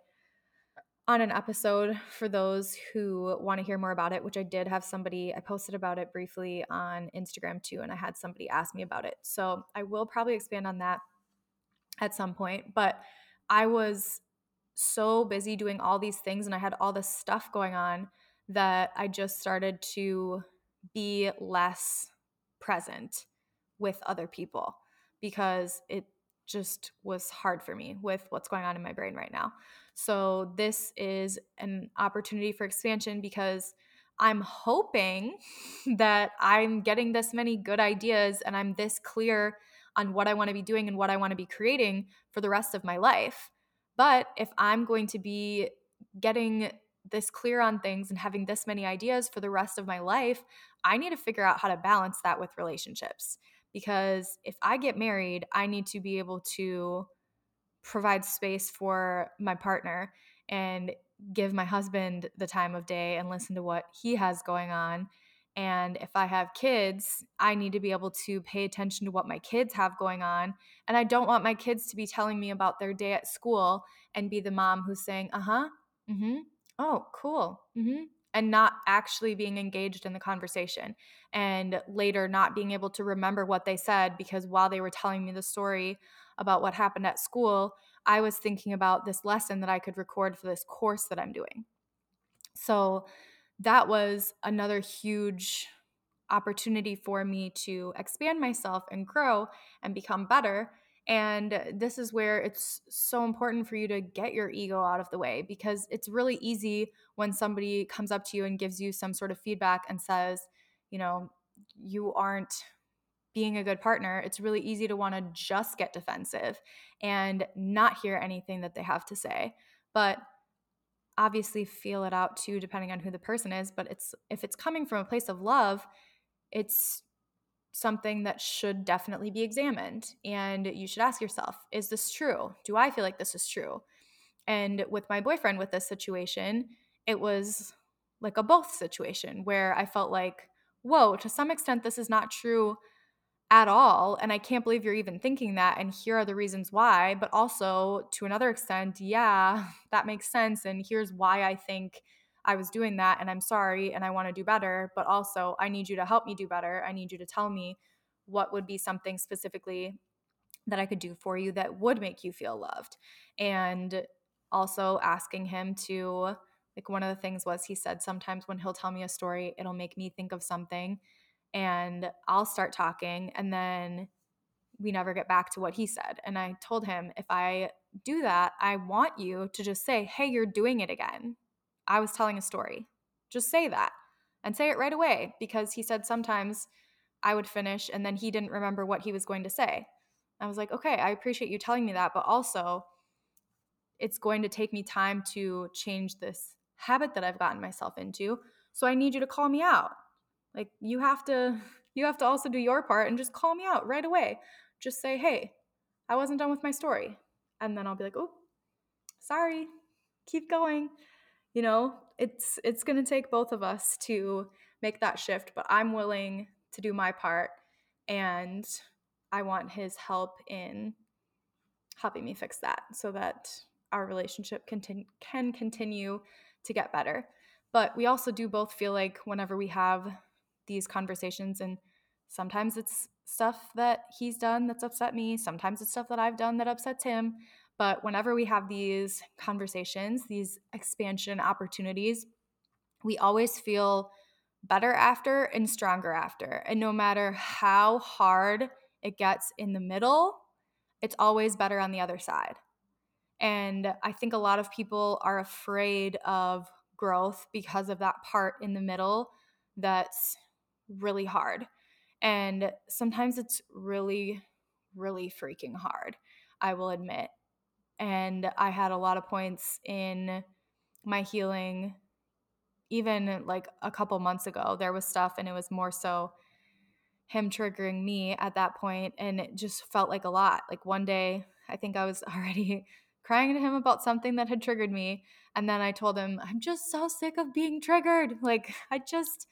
A: on an episode for those who want to hear more about it, which I did have somebody, I posted about it briefly on Instagram too, and I had somebody ask me about it. So I will probably expand on that at some point. But I was so busy doing all these things and I had all this stuff going on that I just started to be less present with other people because it just was hard for me with what's going on in my brain right now. So, this is an opportunity for expansion because I'm hoping *laughs* that I'm getting this many good ideas and I'm this clear on what I want to be doing and what I want to be creating for the rest of my life. But if I'm going to be getting this clear on things and having this many ideas for the rest of my life, I need to figure out how to balance that with relationships. Because if I get married, I need to be able to provide space for my partner and give my husband the time of day and listen to what he has going on. And if I have kids, I need to be able to pay attention to what my kids have going on. And I don't want my kids to be telling me about their day at school and be the mom who's saying, uh huh, mm hmm, oh, cool, mm hmm, and not actually being engaged in the conversation. And later not being able to remember what they said because while they were telling me the story about what happened at school, I was thinking about this lesson that I could record for this course that I'm doing. So, that was another huge opportunity for me to expand myself and grow and become better. And this is where it's so important for you to get your ego out of the way because it's really easy when somebody comes up to you and gives you some sort of feedback and says, you know, you aren't being a good partner. It's really easy to want to just get defensive and not hear anything that they have to say. But obviously feel it out too depending on who the person is but it's if it's coming from a place of love it's something that should definitely be examined and you should ask yourself is this true do i feel like this is true and with my boyfriend with this situation it was like a both situation where i felt like whoa to some extent this is not true at all. And I can't believe you're even thinking that. And here are the reasons why. But also, to another extent, yeah, *laughs* that makes sense. And here's why I think I was doing that. And I'm sorry. And I want to do better. But also, I need you to help me do better. I need you to tell me what would be something specifically that I could do for you that would make you feel loved. And also asking him to, like, one of the things was he said sometimes when he'll tell me a story, it'll make me think of something and I'll start talking and then we never get back to what he said. And I told him, if I do that, I want you to just say, hey, you're doing it again. I was telling a story. Just say that and say it right away because he said sometimes I would finish and then he didn't remember what he was going to say. I was like, okay, I appreciate you telling me that, but also it's going to take me time to change this habit that I've gotten myself into. So I need you to call me out. Like you have to *laughs* you have to also do your part and just call me out right away. Just say, "Hey, I wasn't done with my story." And then I'll be like, "Oh, sorry. Keep going." You know, it's it's going to take both of us to make that shift, but I'm willing to do my part and I want his help in helping me fix that so that our relationship continue, can continue to get better. But we also do both feel like whenever we have these conversations, and sometimes it's stuff that he's done that's upset me, sometimes it's stuff that I've done that upsets him. But whenever we have these conversations, these expansion opportunities, we always feel better after and stronger after. And no matter how hard it gets in the middle, it's always better on the other side. And I think a lot of people are afraid of growth because of that part in the middle that's really hard. And sometimes it's really, really freaking hard, I will admit. And I had a lot of points in my healing, even like a couple months ago. There was stuff, and it was more so him triggering me at that point, and it just felt like a lot. Like one day, I think I was *laughs* already crying to him about something that had triggered me. And then I told him, I'm just so sick of being triggered. Like, I just,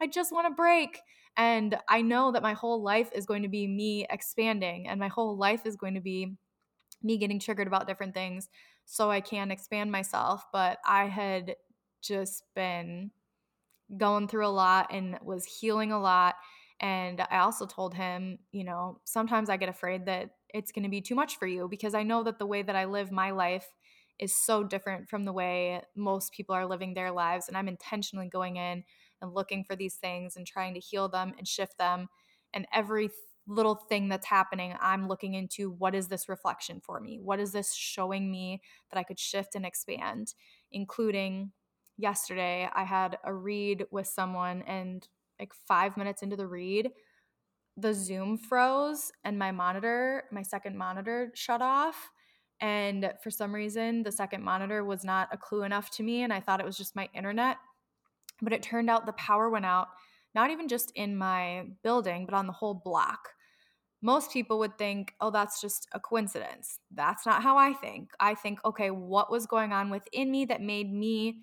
A: I just want to break. And I know that my whole life is going to be me expanding, and my whole life is going to be me getting triggered about different things so I can expand myself. But I had just been going through a lot and was healing a lot. And I also told him, you know, sometimes I get afraid that it's going to be too much for you because I know that the way that I live my life is so different from the way most people are living their lives. And I'm intentionally going in and looking for these things and trying to heal them and shift them. And every little thing that's happening, I'm looking into what is this reflection for me? What is this showing me that I could shift and expand? Including yesterday, I had a read with someone, and like five minutes into the read, the Zoom froze and my monitor, my second monitor, shut off. And for some reason, the second monitor was not a clue enough to me, and I thought it was just my internet. But it turned out the power went out, not even just in my building, but on the whole block. Most people would think, oh, that's just a coincidence. That's not how I think. I think, okay, what was going on within me that made me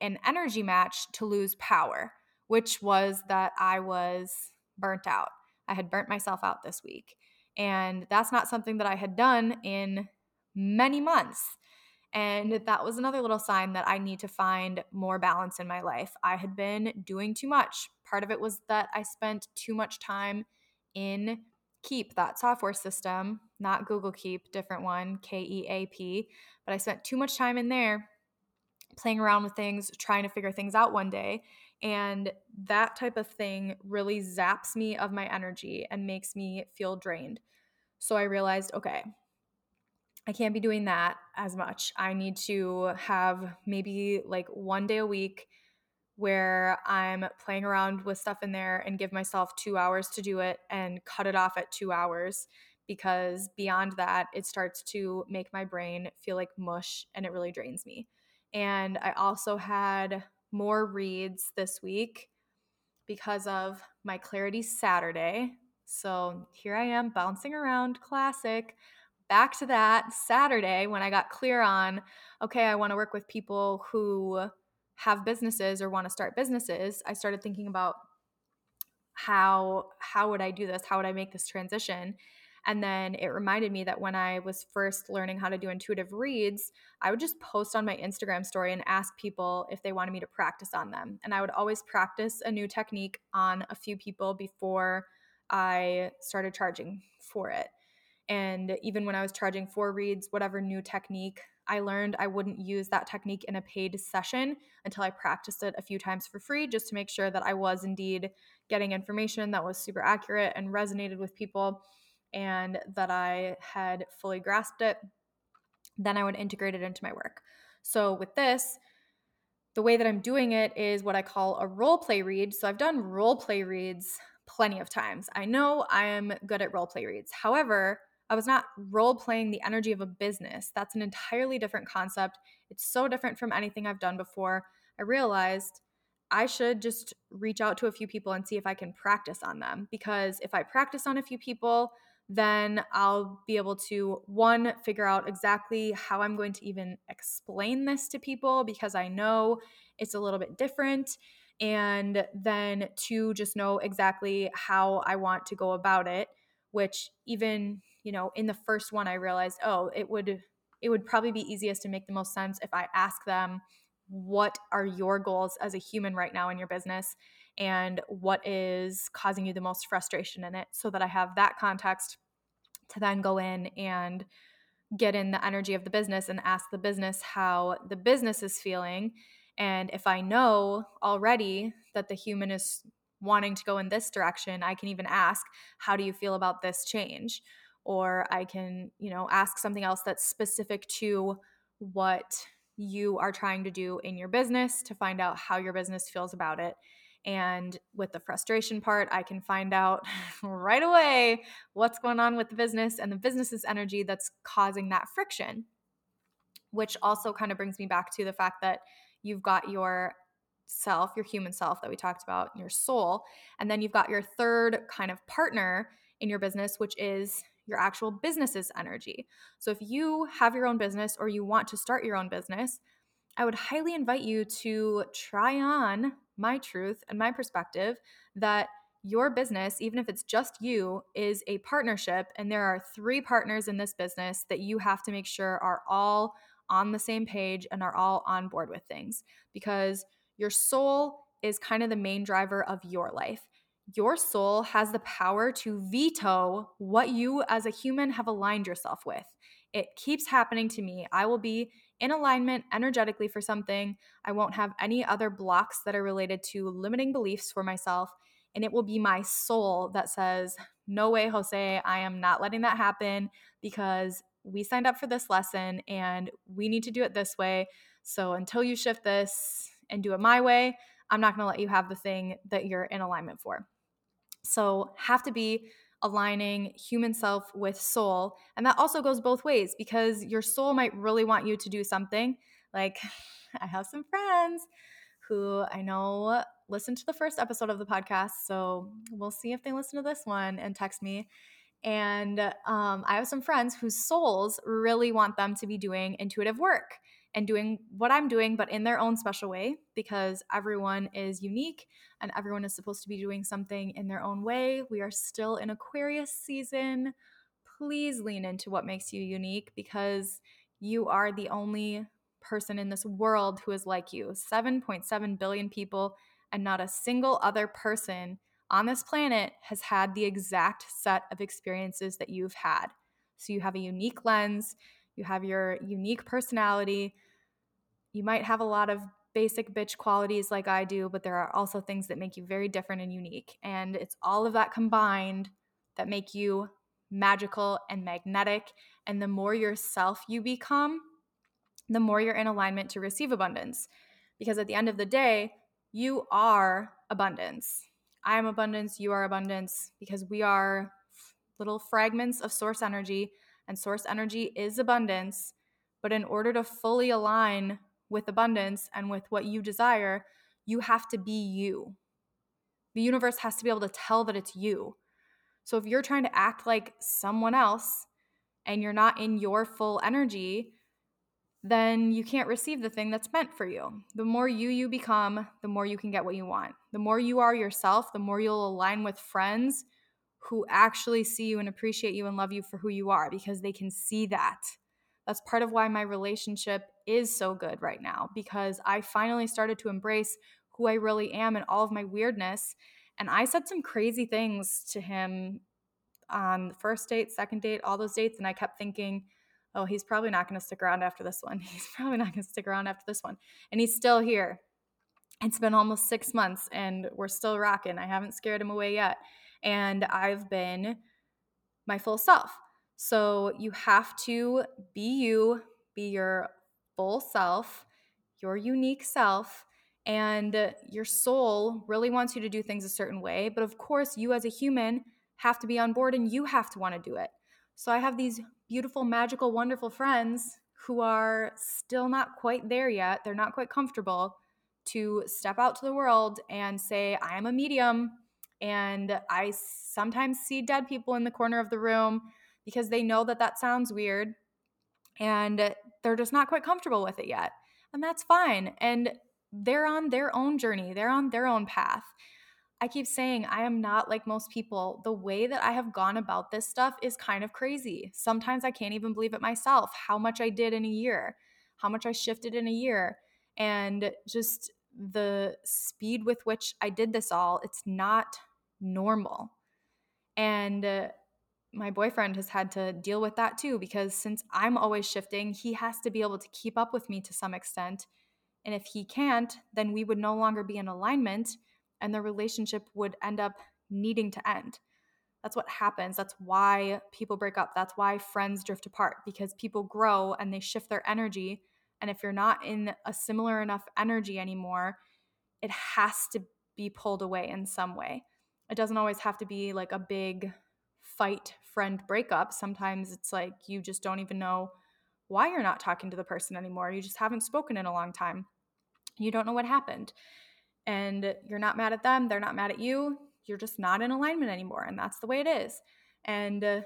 A: an energy match to lose power, which was that I was burnt out. I had burnt myself out this week. And that's not something that I had done in many months. And that was another little sign that I need to find more balance in my life. I had been doing too much. Part of it was that I spent too much time in Keap, that software system, not Google Keep, different one, K E A P. But I spent too much time in there playing around with things, trying to figure things out one day. And that type of thing really zaps me of my energy and makes me feel drained. So I realized, okay, I can't be doing that as much. I need to have maybe like one day a week where I'm playing around with stuff in there and give myself two hours to do it and cut it off at two hours because beyond that, it starts to make my brain feel like mush and it really drains me. And I also had more reads this week because of my Clarity Saturday. So here I am bouncing around, classic. Back to that Saturday when I got clear on, okay, I want to work with people who have businesses or want to start businesses. I started thinking about how how would I do this? How would I make this transition? And then it reminded me that when I was first learning how to do intuitive reads, I would just post on my Instagram story and ask people if they wanted me to practice on them. And I would always practice a new technique on a few people before I started charging for it. And even when I was charging for reads, whatever new technique I learned, I wouldn't use that technique in a paid session until I practiced it a few times for free, just to make sure that I was indeed getting information that was super accurate and resonated with people and that I had fully grasped it, then I would integrate it into my work. So with this, the way that I'm doing it is what I call a role play read. So I've done role play reads plenty of times. I know I am good at role play reads. However, I was not role playing the energy of a business. That's an entirely different concept. It's so different from anything I've done before. I realized I should just reach out to a few people and see if I can practice on them because if I practice on a few people, then I'll be able to one, figure out exactly how I'm going to even explain this to people because I know it's a little bit different. And then two, just know exactly how I want to go about it, which even, you know, in the first one, I realized, oh, it would it would probably be easiest to make the most sense if I ask them, what are your goals as a human right now in your business? And what is causing you the most frustration in it? So that I have that context to then go in and get in the energy of the business and ask the business how the business is feeling. And if I know already that the human is wanting to go in this direction, I can even ask, How do you feel about this change? Or I can, you know, ask something else that's specific to what you are trying to do in your business to find out how your business feels about it. And with the frustration part, I can find out *laughs* right away what's going on with the business and the business's energy that's causing that friction. Which also kind of brings me back to the fact that you've got your self, your human self that we talked about, your soul, and then you've got your third kind of partner in your business, which is your actual business's energy. So if you have your own business or you want to start your own business, I would highly invite you to try on my truth and my perspective that your business, even if it's just you, is a partnership. And there are three partners in this business that you have to make sure are all on the same page and are all on board with things because your soul is kind of the main driver of your life. Your soul has the power to veto what you as a human have aligned yourself with. It keeps happening to me. I will be in alignment energetically for something. I won't have any other blocks that are related to limiting beliefs for myself. And it will be my soul that says, No way, Jose, I am not letting that happen because we signed up for this lesson and we need to do it this way. So until you shift this and do it my way, I'm not going to let you have the thing that you're in alignment for. So, have to be aligning human self with soul. And that also goes both ways because your soul might really want you to do something. Like, *laughs* I have some friends who I know listened to the first episode of the podcast. So, we'll see if they listen to this one and text me. And um, I have some friends whose souls really want them to be doing intuitive work and doing what I'm doing, but in their own special way because everyone is unique and everyone is supposed to be doing something in their own way. We are still in Aquarius season. Please lean into what makes you unique because you are the only person in this world who is like you 7.7 billion people, and not a single other person on this planet has had the exact set of experiences that you've had. So you have a unique lens, you have your unique personality, you might have a lot of basic bitch qualities like I do, but there are also things that make you very different and unique. And it's all of that combined that make you magical and magnetic. And the more yourself you become, the more you're in alignment to receive abundance. Because at the end of the day, you are abundance. I am abundance, you are abundance, because we are little fragments of source energy, and source energy is abundance. But in order to fully align with abundance and with what you desire, you have to be you. The universe has to be able to tell that it's you. So if you're trying to act like someone else and you're not in your full energy, then you can't receive the thing that's meant for you. The more you you become, the more you can get what you want. The more you are yourself, the more you'll align with friends who actually see you and appreciate you and love you for who you are because they can see that. That's part of why my relationship is so good right now because I finally started to embrace who I really am and all of my weirdness. And I said some crazy things to him on the first date, second date, all those dates. And I kept thinking, oh, he's probably not going to stick around after this one. *laughs* He's probably not going to stick around after this one. And he's still here. It's been almost six months and we're still rocking. I haven't scared him away yet. And I've been my full self. So you have to be you, be your full self, your unique self, and uh, your soul really wants you to do things a certain way. But of course, you as a human have to be on board and you have to want to do it. So I have these beautiful, magical, wonderful friends who are still not quite there yet. They're not quite comfortable to step out to the world and say, I am a medium. And I sometimes see dead people in the corner of the room because they know that that sounds weird and they're just not quite comfortable with it yet. And that's fine. And they're on their own journey, they're on their own path. I keep saying I am not like most people. The way that I have gone about this stuff is kind of crazy. Sometimes I can't even believe it myself how much I did in a year, how much I shifted in a year, and just the speed with which I did this all. It's not normal. And uh, my boyfriend has had to deal with that too because since I'm always shifting, he has to be able to keep up with me to some extent. And if he can't, then we would no longer be in alignment and the relationship would end up needing to end. That's what happens. That's why people break up. That's why friends drift apart because people grow and they shift their energy. And if you're not in a similar enough energy anymore, it has to be pulled away in some way. It doesn't always have to be like a big fight friend breakup. Sometimes it's like you just don't even know why you're not talking to the person anymore. You just haven't spoken in a long time. You don't know what happened. And you're not mad at them, they're not mad at you. You're just not in alignment anymore. And that's the way it is. And uh,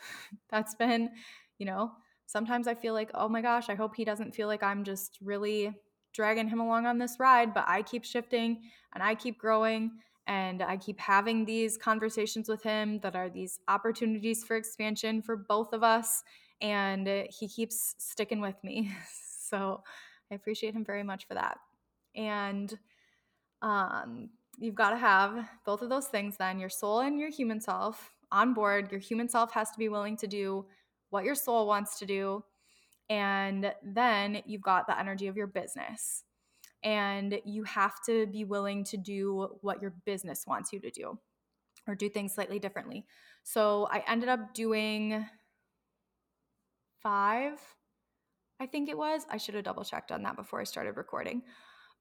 A: *sighs* that's been, you know, sometimes I feel like, oh my gosh, I hope he doesn't feel like I'm just really dragging him along on this ride. But I keep shifting and I keep growing and I keep having these conversations with him that are these opportunities for expansion for both of us. And he keeps sticking with me. *laughs* So I appreciate him very much for that. And um, you've got to have both of those things then your soul and your human self on board. Your human self has to be willing to do what your soul wants to do. And then you've got the energy of your business and you have to be willing to do what your business wants you to do or do things slightly differently. So I ended up doing five, I think it was. I should have double checked on that before I started recording.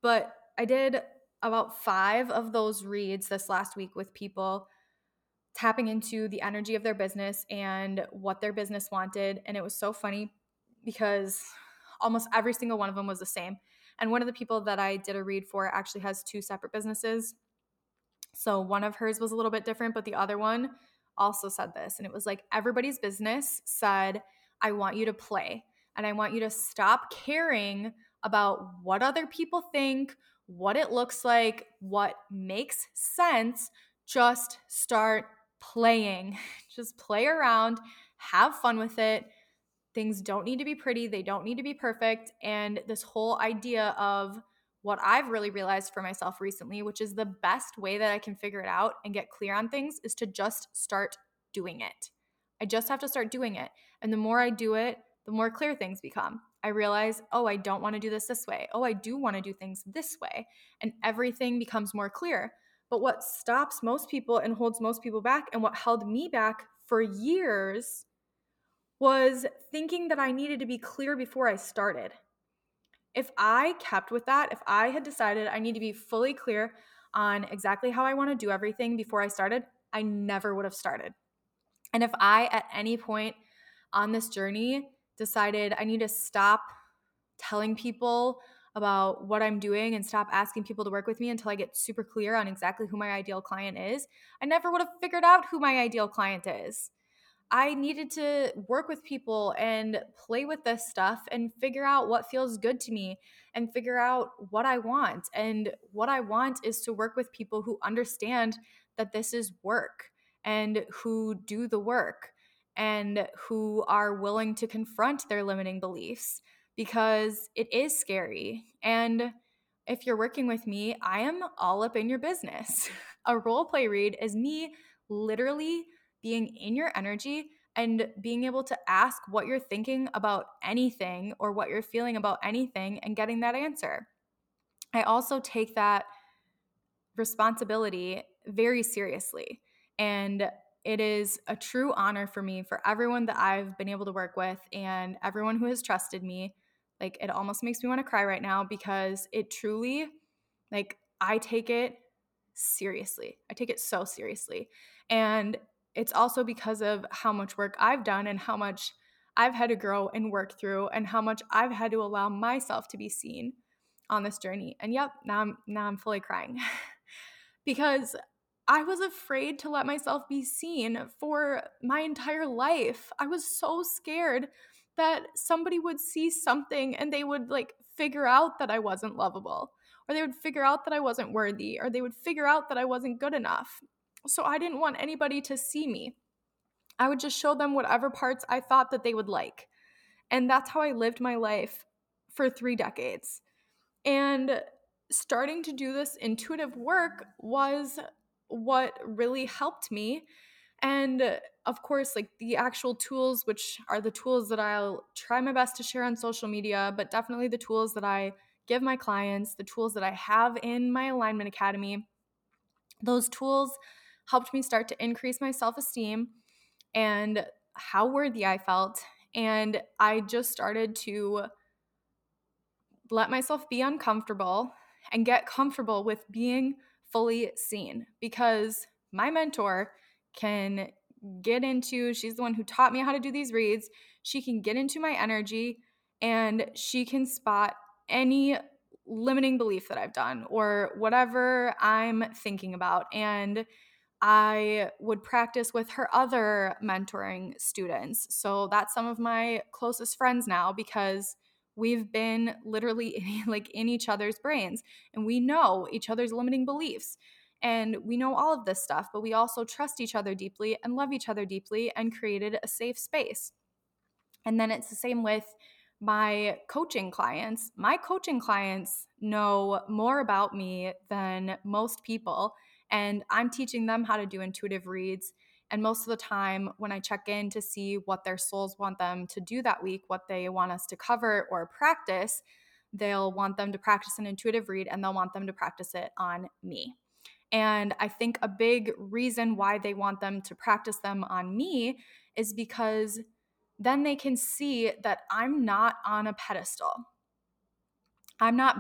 A: But I did about five of those reads this last week with people tapping into the energy of their business and what their business wanted. And it was so funny because almost every single one of them was the same. And one of the people that I did a read for actually has two separate businesses. So one of hers was a little bit different, but the other one also said this. And it was like everybody's business said, I want you to play and I want you to stop caring about what other people think, what it looks like, what makes sense. Just start playing. *laughs* Just play around, have fun with it. Things don't need to be pretty, they don't need to be perfect. And this whole idea of what I've really realized for myself recently, which is the best way that I can figure it out and get clear on things, is to just start doing it. I just have to start doing it. And the more I do it, the more clear things become. I realize, oh, I don't want to do this this way. Oh, I do want to do things this way. And everything becomes more clear. But what stops most people and holds most people back, and what held me back for years, was thinking that I needed to be clear before I started. If I kept with that, if I had decided I need to be fully clear on exactly how I want to do everything before I started, I never would have started. And if I at any point on this journey decided I need to stop telling people about what I'm doing and stop asking people to work with me until I get super clear on exactly who my ideal client is, I never would have figured out who my ideal client is. I needed to work with people and play with this stuff and figure out what feels good to me and figure out what I want. And what I want is to work with people who understand that this is work and who do the work and who are willing to confront their limiting beliefs because it is scary. And if you're working with me, I am all up in your business. *laughs* A role play read is me literally being in your energy and being able to ask what you're thinking about anything or what you're feeling about anything and getting that answer. I also take that responsibility very seriously. And it is a true honor for me for everyone that I've been able to work with and everyone who has trusted me. Like, it almost makes me want to cry right now because it truly, like, I take it seriously. I take it so seriously. And it's also because of how much work I've done and how much I've had to grow and work through and how much I've had to allow myself to be seen on this journey. And yep, now I'm now I'm fully crying. *laughs* because I was afraid to let myself be seen for my entire life. I was so scared that somebody would see something and they would like figure out that I wasn't lovable or they would figure out that I wasn't worthy, or they would figure out that I wasn't good enough. So I didn't want anybody to see me. I would just show them whatever parts I thought that they would like. And that's how I lived my life for three decades. And starting to do this intuitive work was what really helped me. And of course, like the actual tools, which are the tools that I'll try my best to share on social media, but definitely the tools that I give my clients, the tools that I have in my alignment academy, those tools helped me start to increase my self esteem and how worthy I felt. And I just started to let myself be uncomfortable and get comfortable with being fully seen because my mentor can get into, she's the one who taught me how to do these reads. She can get into my energy and she can spot any limiting belief that I've done or whatever I'm thinking about. And I would practice with her other mentoring students. So that's some of my closest friends now because we've been literally *laughs* in, like in each other's brains and we know each other's limiting beliefs. And we know all of this stuff, but we also trust each other deeply and love each other deeply and created a safe space. And then it's the same with my coaching clients. My coaching clients know more about me than most people and I'm teaching them how to do intuitive reads. And most of the time, when I check in to see what their souls want them to do that week, what they want us to cover or practice, they'll want them to practice an intuitive read and they'll want them to practice it on me. And I think a big reason why they want them to practice them on me is because then they can see that I'm not on a pedestal. I'm not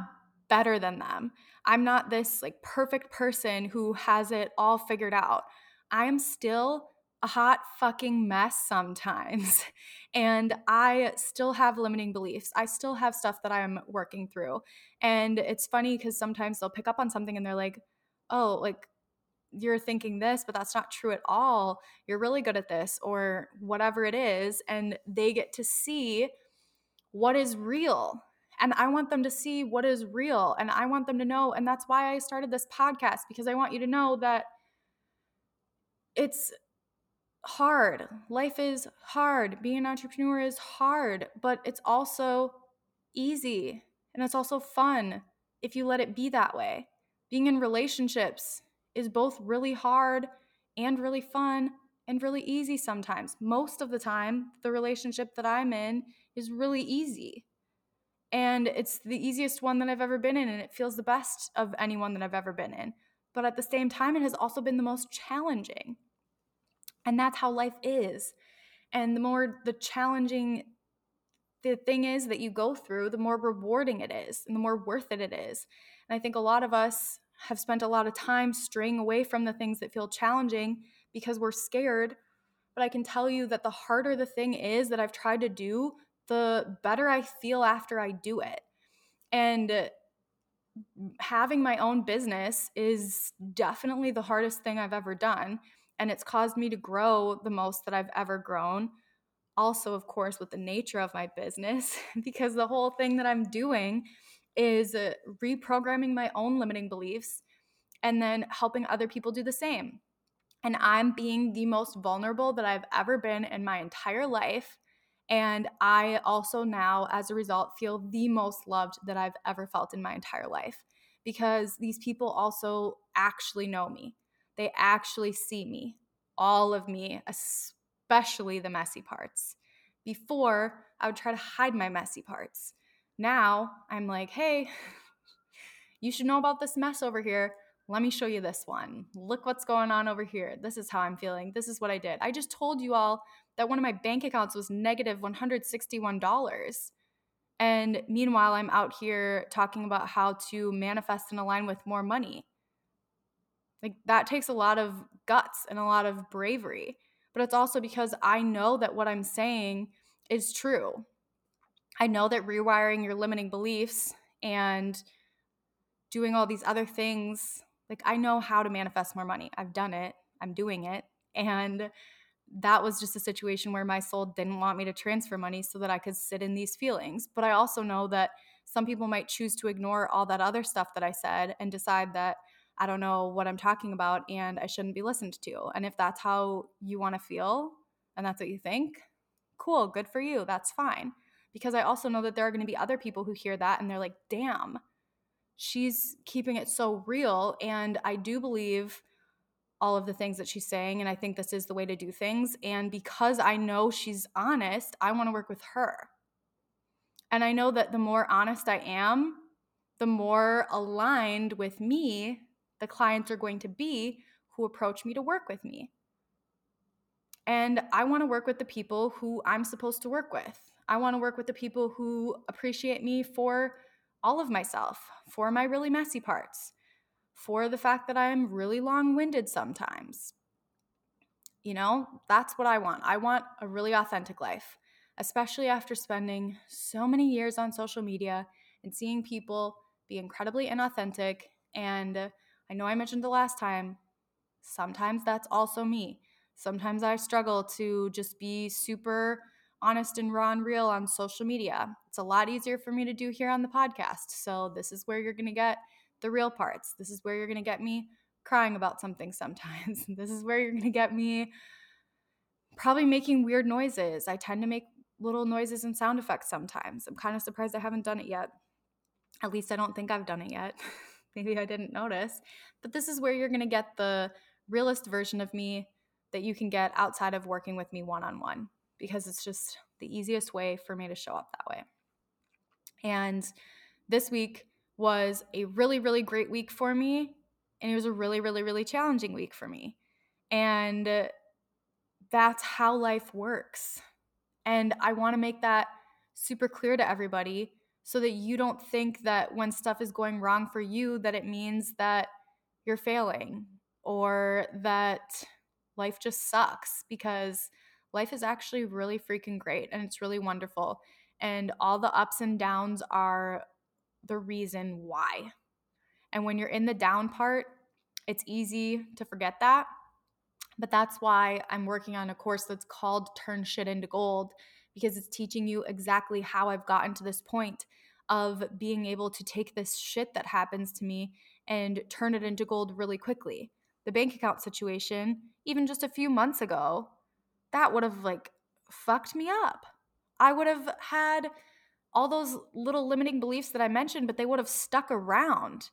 A: better than them. I'm not this like perfect person who has it all figured out. I am still a hot fucking mess sometimes. *laughs* And I still have limiting beliefs. I still have stuff that I'm working through. And it's funny because sometimes they'll pick up on something and they're like, oh, like you're thinking this, but that's not true at all. You're really good at this, or whatever it is. And they get to see what is real and I want them to see what is real and I want them to know. And that's why I started this podcast because I want you to know that it's hard. Life is hard. Being an entrepreneur is hard, but it's also easy and it's also fun if you let it be that way. Being in relationships is both really hard and really fun and really easy sometimes. Most of the time, the relationship that I'm in is really easy and it's the easiest one that I've ever been in, and it feels the best of anyone that I've ever been in. But at the same time, it has also been the most challenging. And that's how life is. And the more the challenging the thing is that you go through, the more rewarding it is and the more worth it it is. And I think a lot of us have spent a lot of time straying away from the things that feel challenging because we're scared. But I can tell you that the harder the thing is that I've tried to do, the better I feel after I do it. And uh, having my own business is definitely the hardest thing I've ever done. And it's caused me to grow the most that I've ever grown. Also, of course, with the nature of my business, *laughs* because the whole thing that I'm doing is uh, reprogramming my own limiting beliefs and then helping other people do the same. And I'm being the most vulnerable that I've ever been in my entire life. And I also now, as a result, feel the most loved that I've ever felt in my entire life because these people also actually know me. They actually see me, all of me, especially the messy parts. Before, I would try to hide my messy parts. Now, I'm like, hey, *laughs* you should know about this mess over here. Let me show you this one. Look what's going on over here. This is how I'm feeling. This is what I did. I just told you all that one of my bank accounts was negative $161. And meanwhile, I'm out here talking about how to manifest and align with more money. Like that takes a lot of guts and a lot of bravery. But it's also because I know that what I'm saying is true. I know that rewiring your limiting beliefs and doing all these other things, like I know how to manifest more money. I've done it, I'm doing it. And that was just a situation where my soul didn't want me to transfer money so that I could sit in these feelings. But I also know that some people might choose to ignore all that other stuff that I said and decide that I don't know what I'm talking about and I shouldn't be listened to. And if that's how you want to feel and that's what you think, cool, good for you. That's fine. Because I also know that there are going to be other people who hear that and they're like, damn, she's keeping it so real. And I do believe all of the things that she's saying. And I think this is the way to do things. And because I know she's honest, I want to work with her. And I know that the more honest I am, the more aligned with me the clients are going to be who approach me to work with me. And I want to work with the people who I'm supposed to work with. I want to work with the people who appreciate me for all of myself, for my really messy parts, for the fact that I'm really long winded sometimes. You know, that's what I want. I want a really authentic life, especially after spending so many years on social media and seeing people be incredibly inauthentic. And I know I mentioned the last time, sometimes that's also me. Sometimes I struggle to just be super honest and raw and real on social media. It's a lot easier for me to do here on the podcast. So, this is where you're going to get the real parts. This is where you're going to get me crying about something sometimes. *laughs* this is where you're going to get me probably making weird noises. I tend to make little noises and sound effects sometimes. I'm kind of surprised I haven't done it yet. At least I don't think I've done it yet. *laughs* Maybe I didn't notice. But this is where you're going to get the realest version of me that you can get outside of working with me one on one because it's just the easiest way for me to show up that way. And this week was a really, really great week for me. And it was a really, really, really challenging week for me. And uh, that's how life works. And I want to make that super clear to everybody so that you don't think that when stuff is going wrong for you that it means that you're failing or that life just sucks because life is actually really freaking great and it's really wonderful. And all the ups and downs are the reason why. And when you're in the down part, it's easy to forget that. But that's why I'm working on a course that's called Turn Shit into Gold because it's teaching you exactly how I've gotten to this point of being able to take this shit that happens to me and turn it into gold really quickly. The bank account situation even just a few months ago, that would have like fucked me up. I would have had all those little limiting beliefs that I mentioned, but they would have stuck around.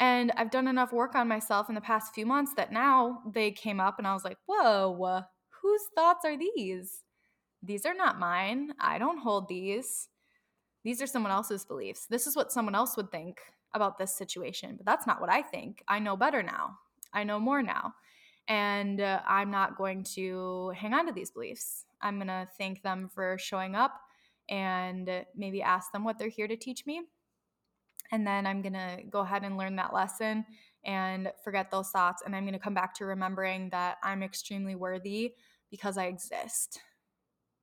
A: And I've done enough work on myself in the past few months that now they came up and I was like, whoa, whose thoughts are these? These are not mine. I don't hold these. These are someone else's beliefs. This is what someone else would think about this situation, but that's not what I think. I know better now. I know more now. And uh, I'm not going to hang on to these beliefs. I'm going to thank them for showing up and maybe ask them what they're here to teach me. And then I'm going to go ahead and learn that lesson and forget those thoughts. And I'm going to come back to remembering that I'm extremely worthy because I exist.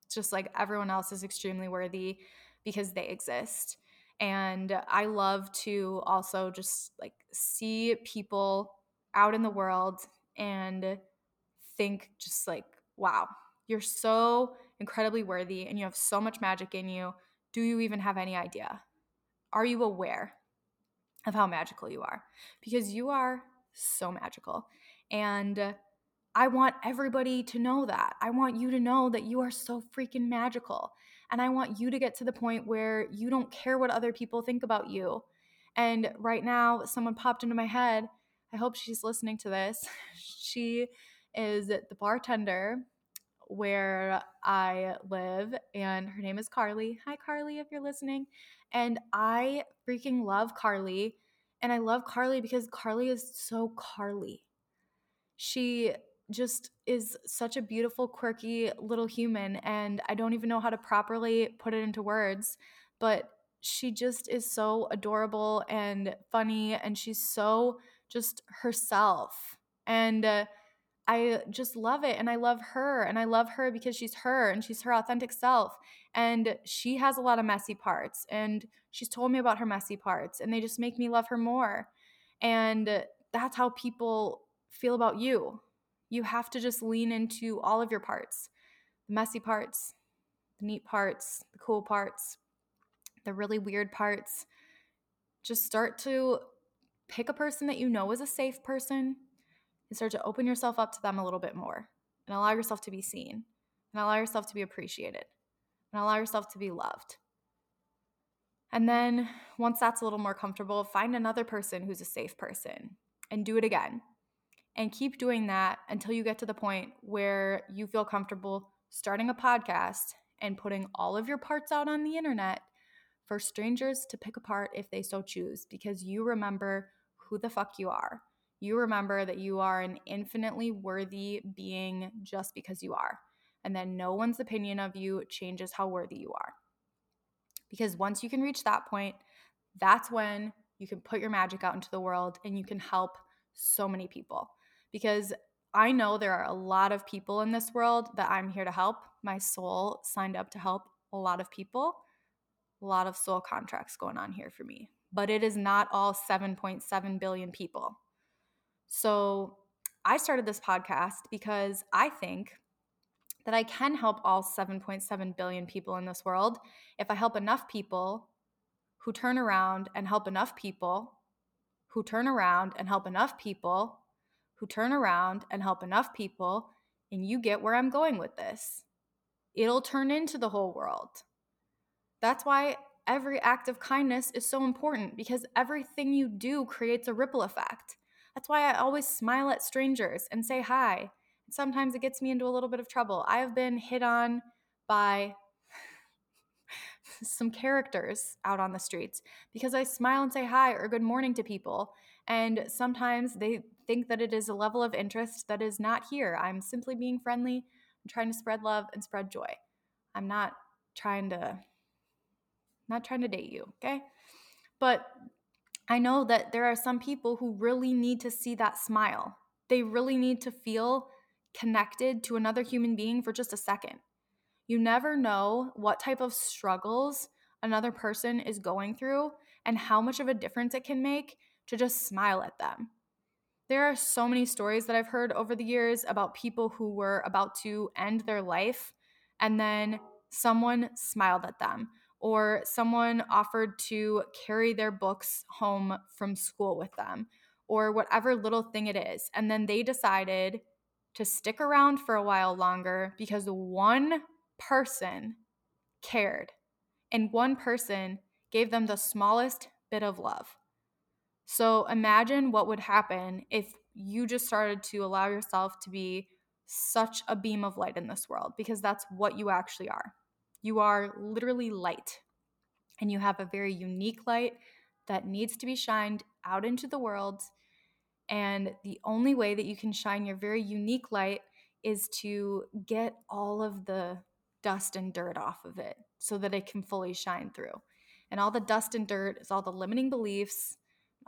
A: Just like everyone else is extremely worthy because they exist. And I love to also just like see people out in the world and think just like, wow, you're so incredibly worthy and you have so much magic in you. Do you even have any idea? Are you aware of how magical you are? Because you are so magical. And I want everybody to know that. I want you to know that you are so freaking magical. And I want you to get to the point where you don't care what other people think about you. And right now, someone popped into my head I hope she's listening to this. *laughs* She is the bartender where I live, and her name is Carly. Hi, Carly, if you're listening. And I freaking love Carly. And I love Carly because Carly is so Carly. She just is such a beautiful, quirky little human. And I don't even know how to properly put it into words, but she just is so adorable and funny. And she's so just herself. And uh, I just love it. And I love her. And I love her because she's her and she's her authentic self. And she has a lot of messy parts. And she's told me about her messy parts. And they just make me love her more. And that's how people feel about you. You have to just lean into all of your parts the messy parts, the neat parts, the cool parts, the really weird parts. Just start to pick a person that you know is a safe person and start to open yourself up to them a little bit more and allow yourself to be seen and allow yourself to be appreciated and allow yourself to be loved. And then once that's a little more comfortable, find another person who's a safe person and do it again. And keep doing that until you get to the point where you feel comfortable starting a podcast and putting all of your parts out on the internet for strangers to pick apart if they so choose, because you remember who the fuck you are. You remember that you are an infinitely worthy being just because you are, and that no one's opinion of you changes how worthy you are. Because once you can reach that point, that's when you can put your magic out into the world and you can help so many people. Because I know there are a lot of people in this world that I'm here to help. My soul signed up to help a lot of people. A lot of soul contracts going on here for me. But it is not all 7.7 billion people. So I started this podcast because I think that I can help all 7.7 billion people in this world if I help enough people who turn around and help enough people who turn around and help enough people who turn around and help enough people, and you get where I'm going with this. It'll turn into the whole world. That's why every act of kindness is so important because everything you do creates a ripple effect. That's why I always smile at strangers and say hi sometimes it gets me into a little bit of trouble. I have been hit on by *laughs* some characters out on the streets because I smile and say hi or good morning to people. And sometimes they think that it is a level of interest that is not here. I'm simply being friendly. I'm trying to spread love and spread joy. I'm not trying to not trying to date you, okay? But I know that there are some people who really need to see that smile. They really need to feel connected to another human being for just a second. You never know what type of struggles another person is going through and how much of a difference it can make to just smile at them. There are so many stories that I've heard over the years about people who were about to end their life and then someone smiled at them or someone offered to carry their books home from school with them or whatever little thing it is. And then they decided to stick around for a while longer because one person cared and one person gave them the smallest bit of love. So imagine what would happen if you just started to allow yourself to be such a beam of light in this world because that's what you actually are. You are literally light, and you have a very unique light that needs to be shined out into the world and the only way that you can shine your very unique light is to get all of the dust and dirt off of it so that it can fully shine through. And all the dust and dirt is all the limiting beliefs,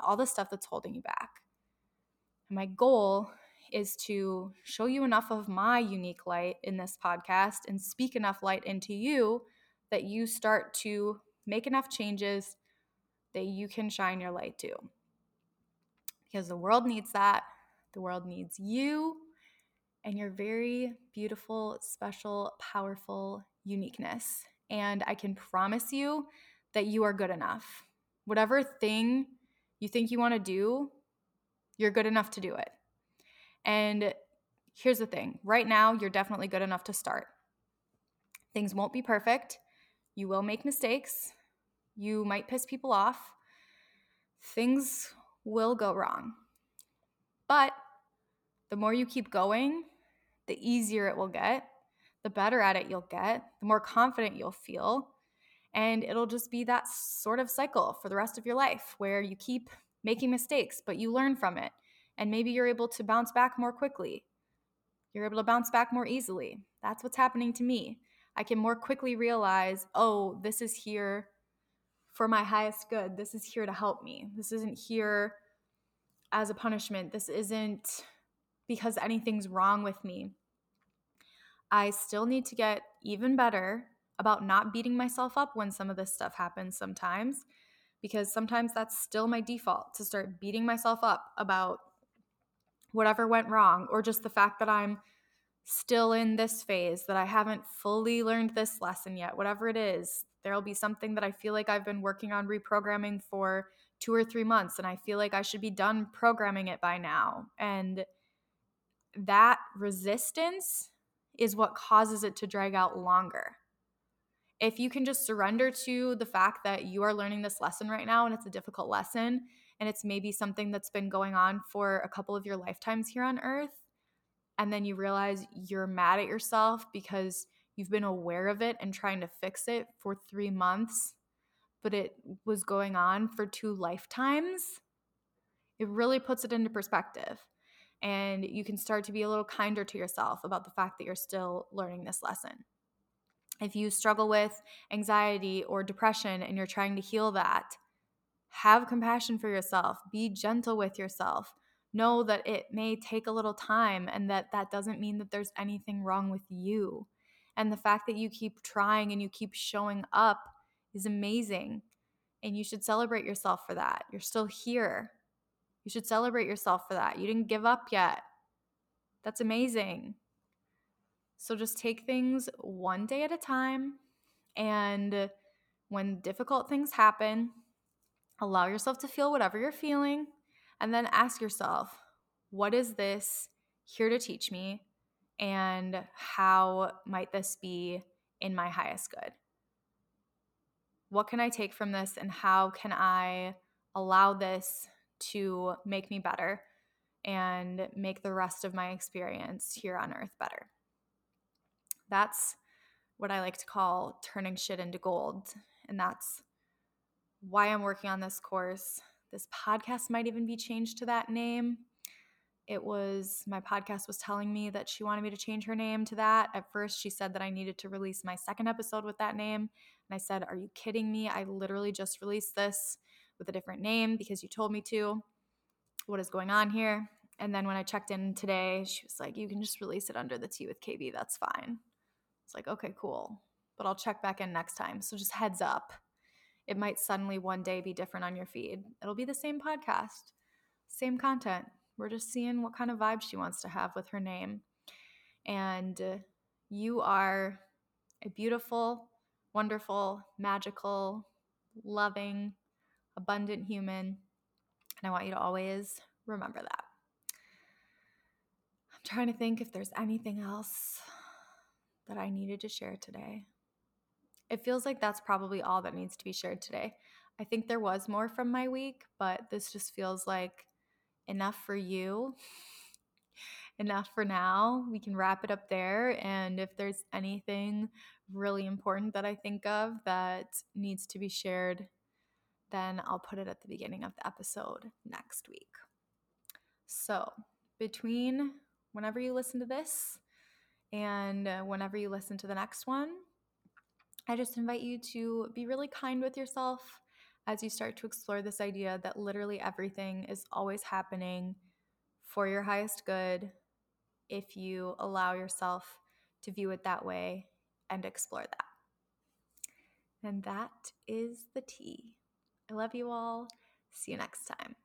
A: all the stuff that's holding you back. And my goal is to show you enough of my unique light in this podcast and speak enough light into you that you start to make enough changes that you can shine your light too because the world needs that. The world needs you and your very beautiful, special, powerful uniqueness. And I can promise you that you are good enough. Whatever thing you think you want to do, you're good enough to do it. And here's the thing right now, you're definitely good enough to start. Things won't be perfect. You will make mistakes. You might piss people off. Things will go wrong. But the more you keep going, the easier it will get, the better at it you'll get, the more confident you'll feel. And it'll just be that sort of cycle for the rest of your life where you keep making mistakes, but you learn from it. And maybe you're able to bounce back more quickly. You're able to bounce back more easily. That's what's happening to me. I can more quickly realize, oh, this is here for my highest good. This is here to help me. This isn't here as a punishment. This isn't because anything's wrong with me. I still need to get even better about not beating myself up when some of this stuff happens sometimes, because sometimes that's still my default to start beating myself up about whatever went wrong or just the fact that I'm still in this phase, that I haven't fully learned this lesson yet, whatever it is, there'll be something that I feel like I've been working on reprogramming for two or three months and I feel like I should be done programming it by now. And that resistance is what causes it to drag out longer. If you can just surrender to the fact that you are learning this lesson right now and it's a difficult lesson and it's maybe something that's been going on for a couple of your lifetimes here on earth, and then you realize you're mad at yourself because you've been aware of it and trying to fix it for three months, but it was going on for two lifetimes, it really puts it into perspective. And you can start to be a little kinder to yourself about the fact that you're still learning this lesson. If you struggle with anxiety or depression and you're trying to heal that, have compassion for yourself, be gentle with yourself. Know that it may take a little time and that that doesn't mean that there's anything wrong with you. And the fact that you keep trying and you keep showing up is amazing. And you should celebrate yourself for that. You're still here. You should celebrate yourself for that. You didn't give up yet. That's amazing. So just take things one day at a time. And when difficult things happen, allow yourself to feel whatever you're feeling. And then ask yourself, what is this here to teach me? And how might this be in my highest good? What can I take from this? And how can I allow this to make me better and make the rest of my experience here on earth better? That's what I like to call turning shit into gold. And that's why I'm working on this course. This podcast might even be changed to that name. It was my podcast was telling me that she wanted me to change her name to that. At first, she said that I needed to release my second episode with that name. And I said, Are you kidding me? I literally just released this with a different name because you told me to. What is going on here? And then when I checked in today, she was like, You can just release it under the T with KB. That's fine. It's like, okay, cool. But I'll check back in next time. So just heads up. It might suddenly one day be different on your feed. It'll be the same podcast, same content. We're just seeing what kind of vibe she wants to have with her name. And uh, you are a beautiful, wonderful, magical, loving, abundant human. And I want you to always remember that. I'm trying to think if there's anything else that I needed to share today. It feels like that's probably all that needs to be shared today. I think there was more from my week, but this just feels like enough for you. *laughs* enough for now. We can wrap it up there. And if there's anything really important that I think of that needs to be shared, then I'll put it at the beginning of the episode next week. So, between whenever you listen to this and uh, whenever you listen to the next one, I just invite you to be really kind with yourself as you start to explore this idea that literally everything is always happening for your highest good if you allow yourself to view it that way and explore that. And that is the tea. I love you all. See you next time.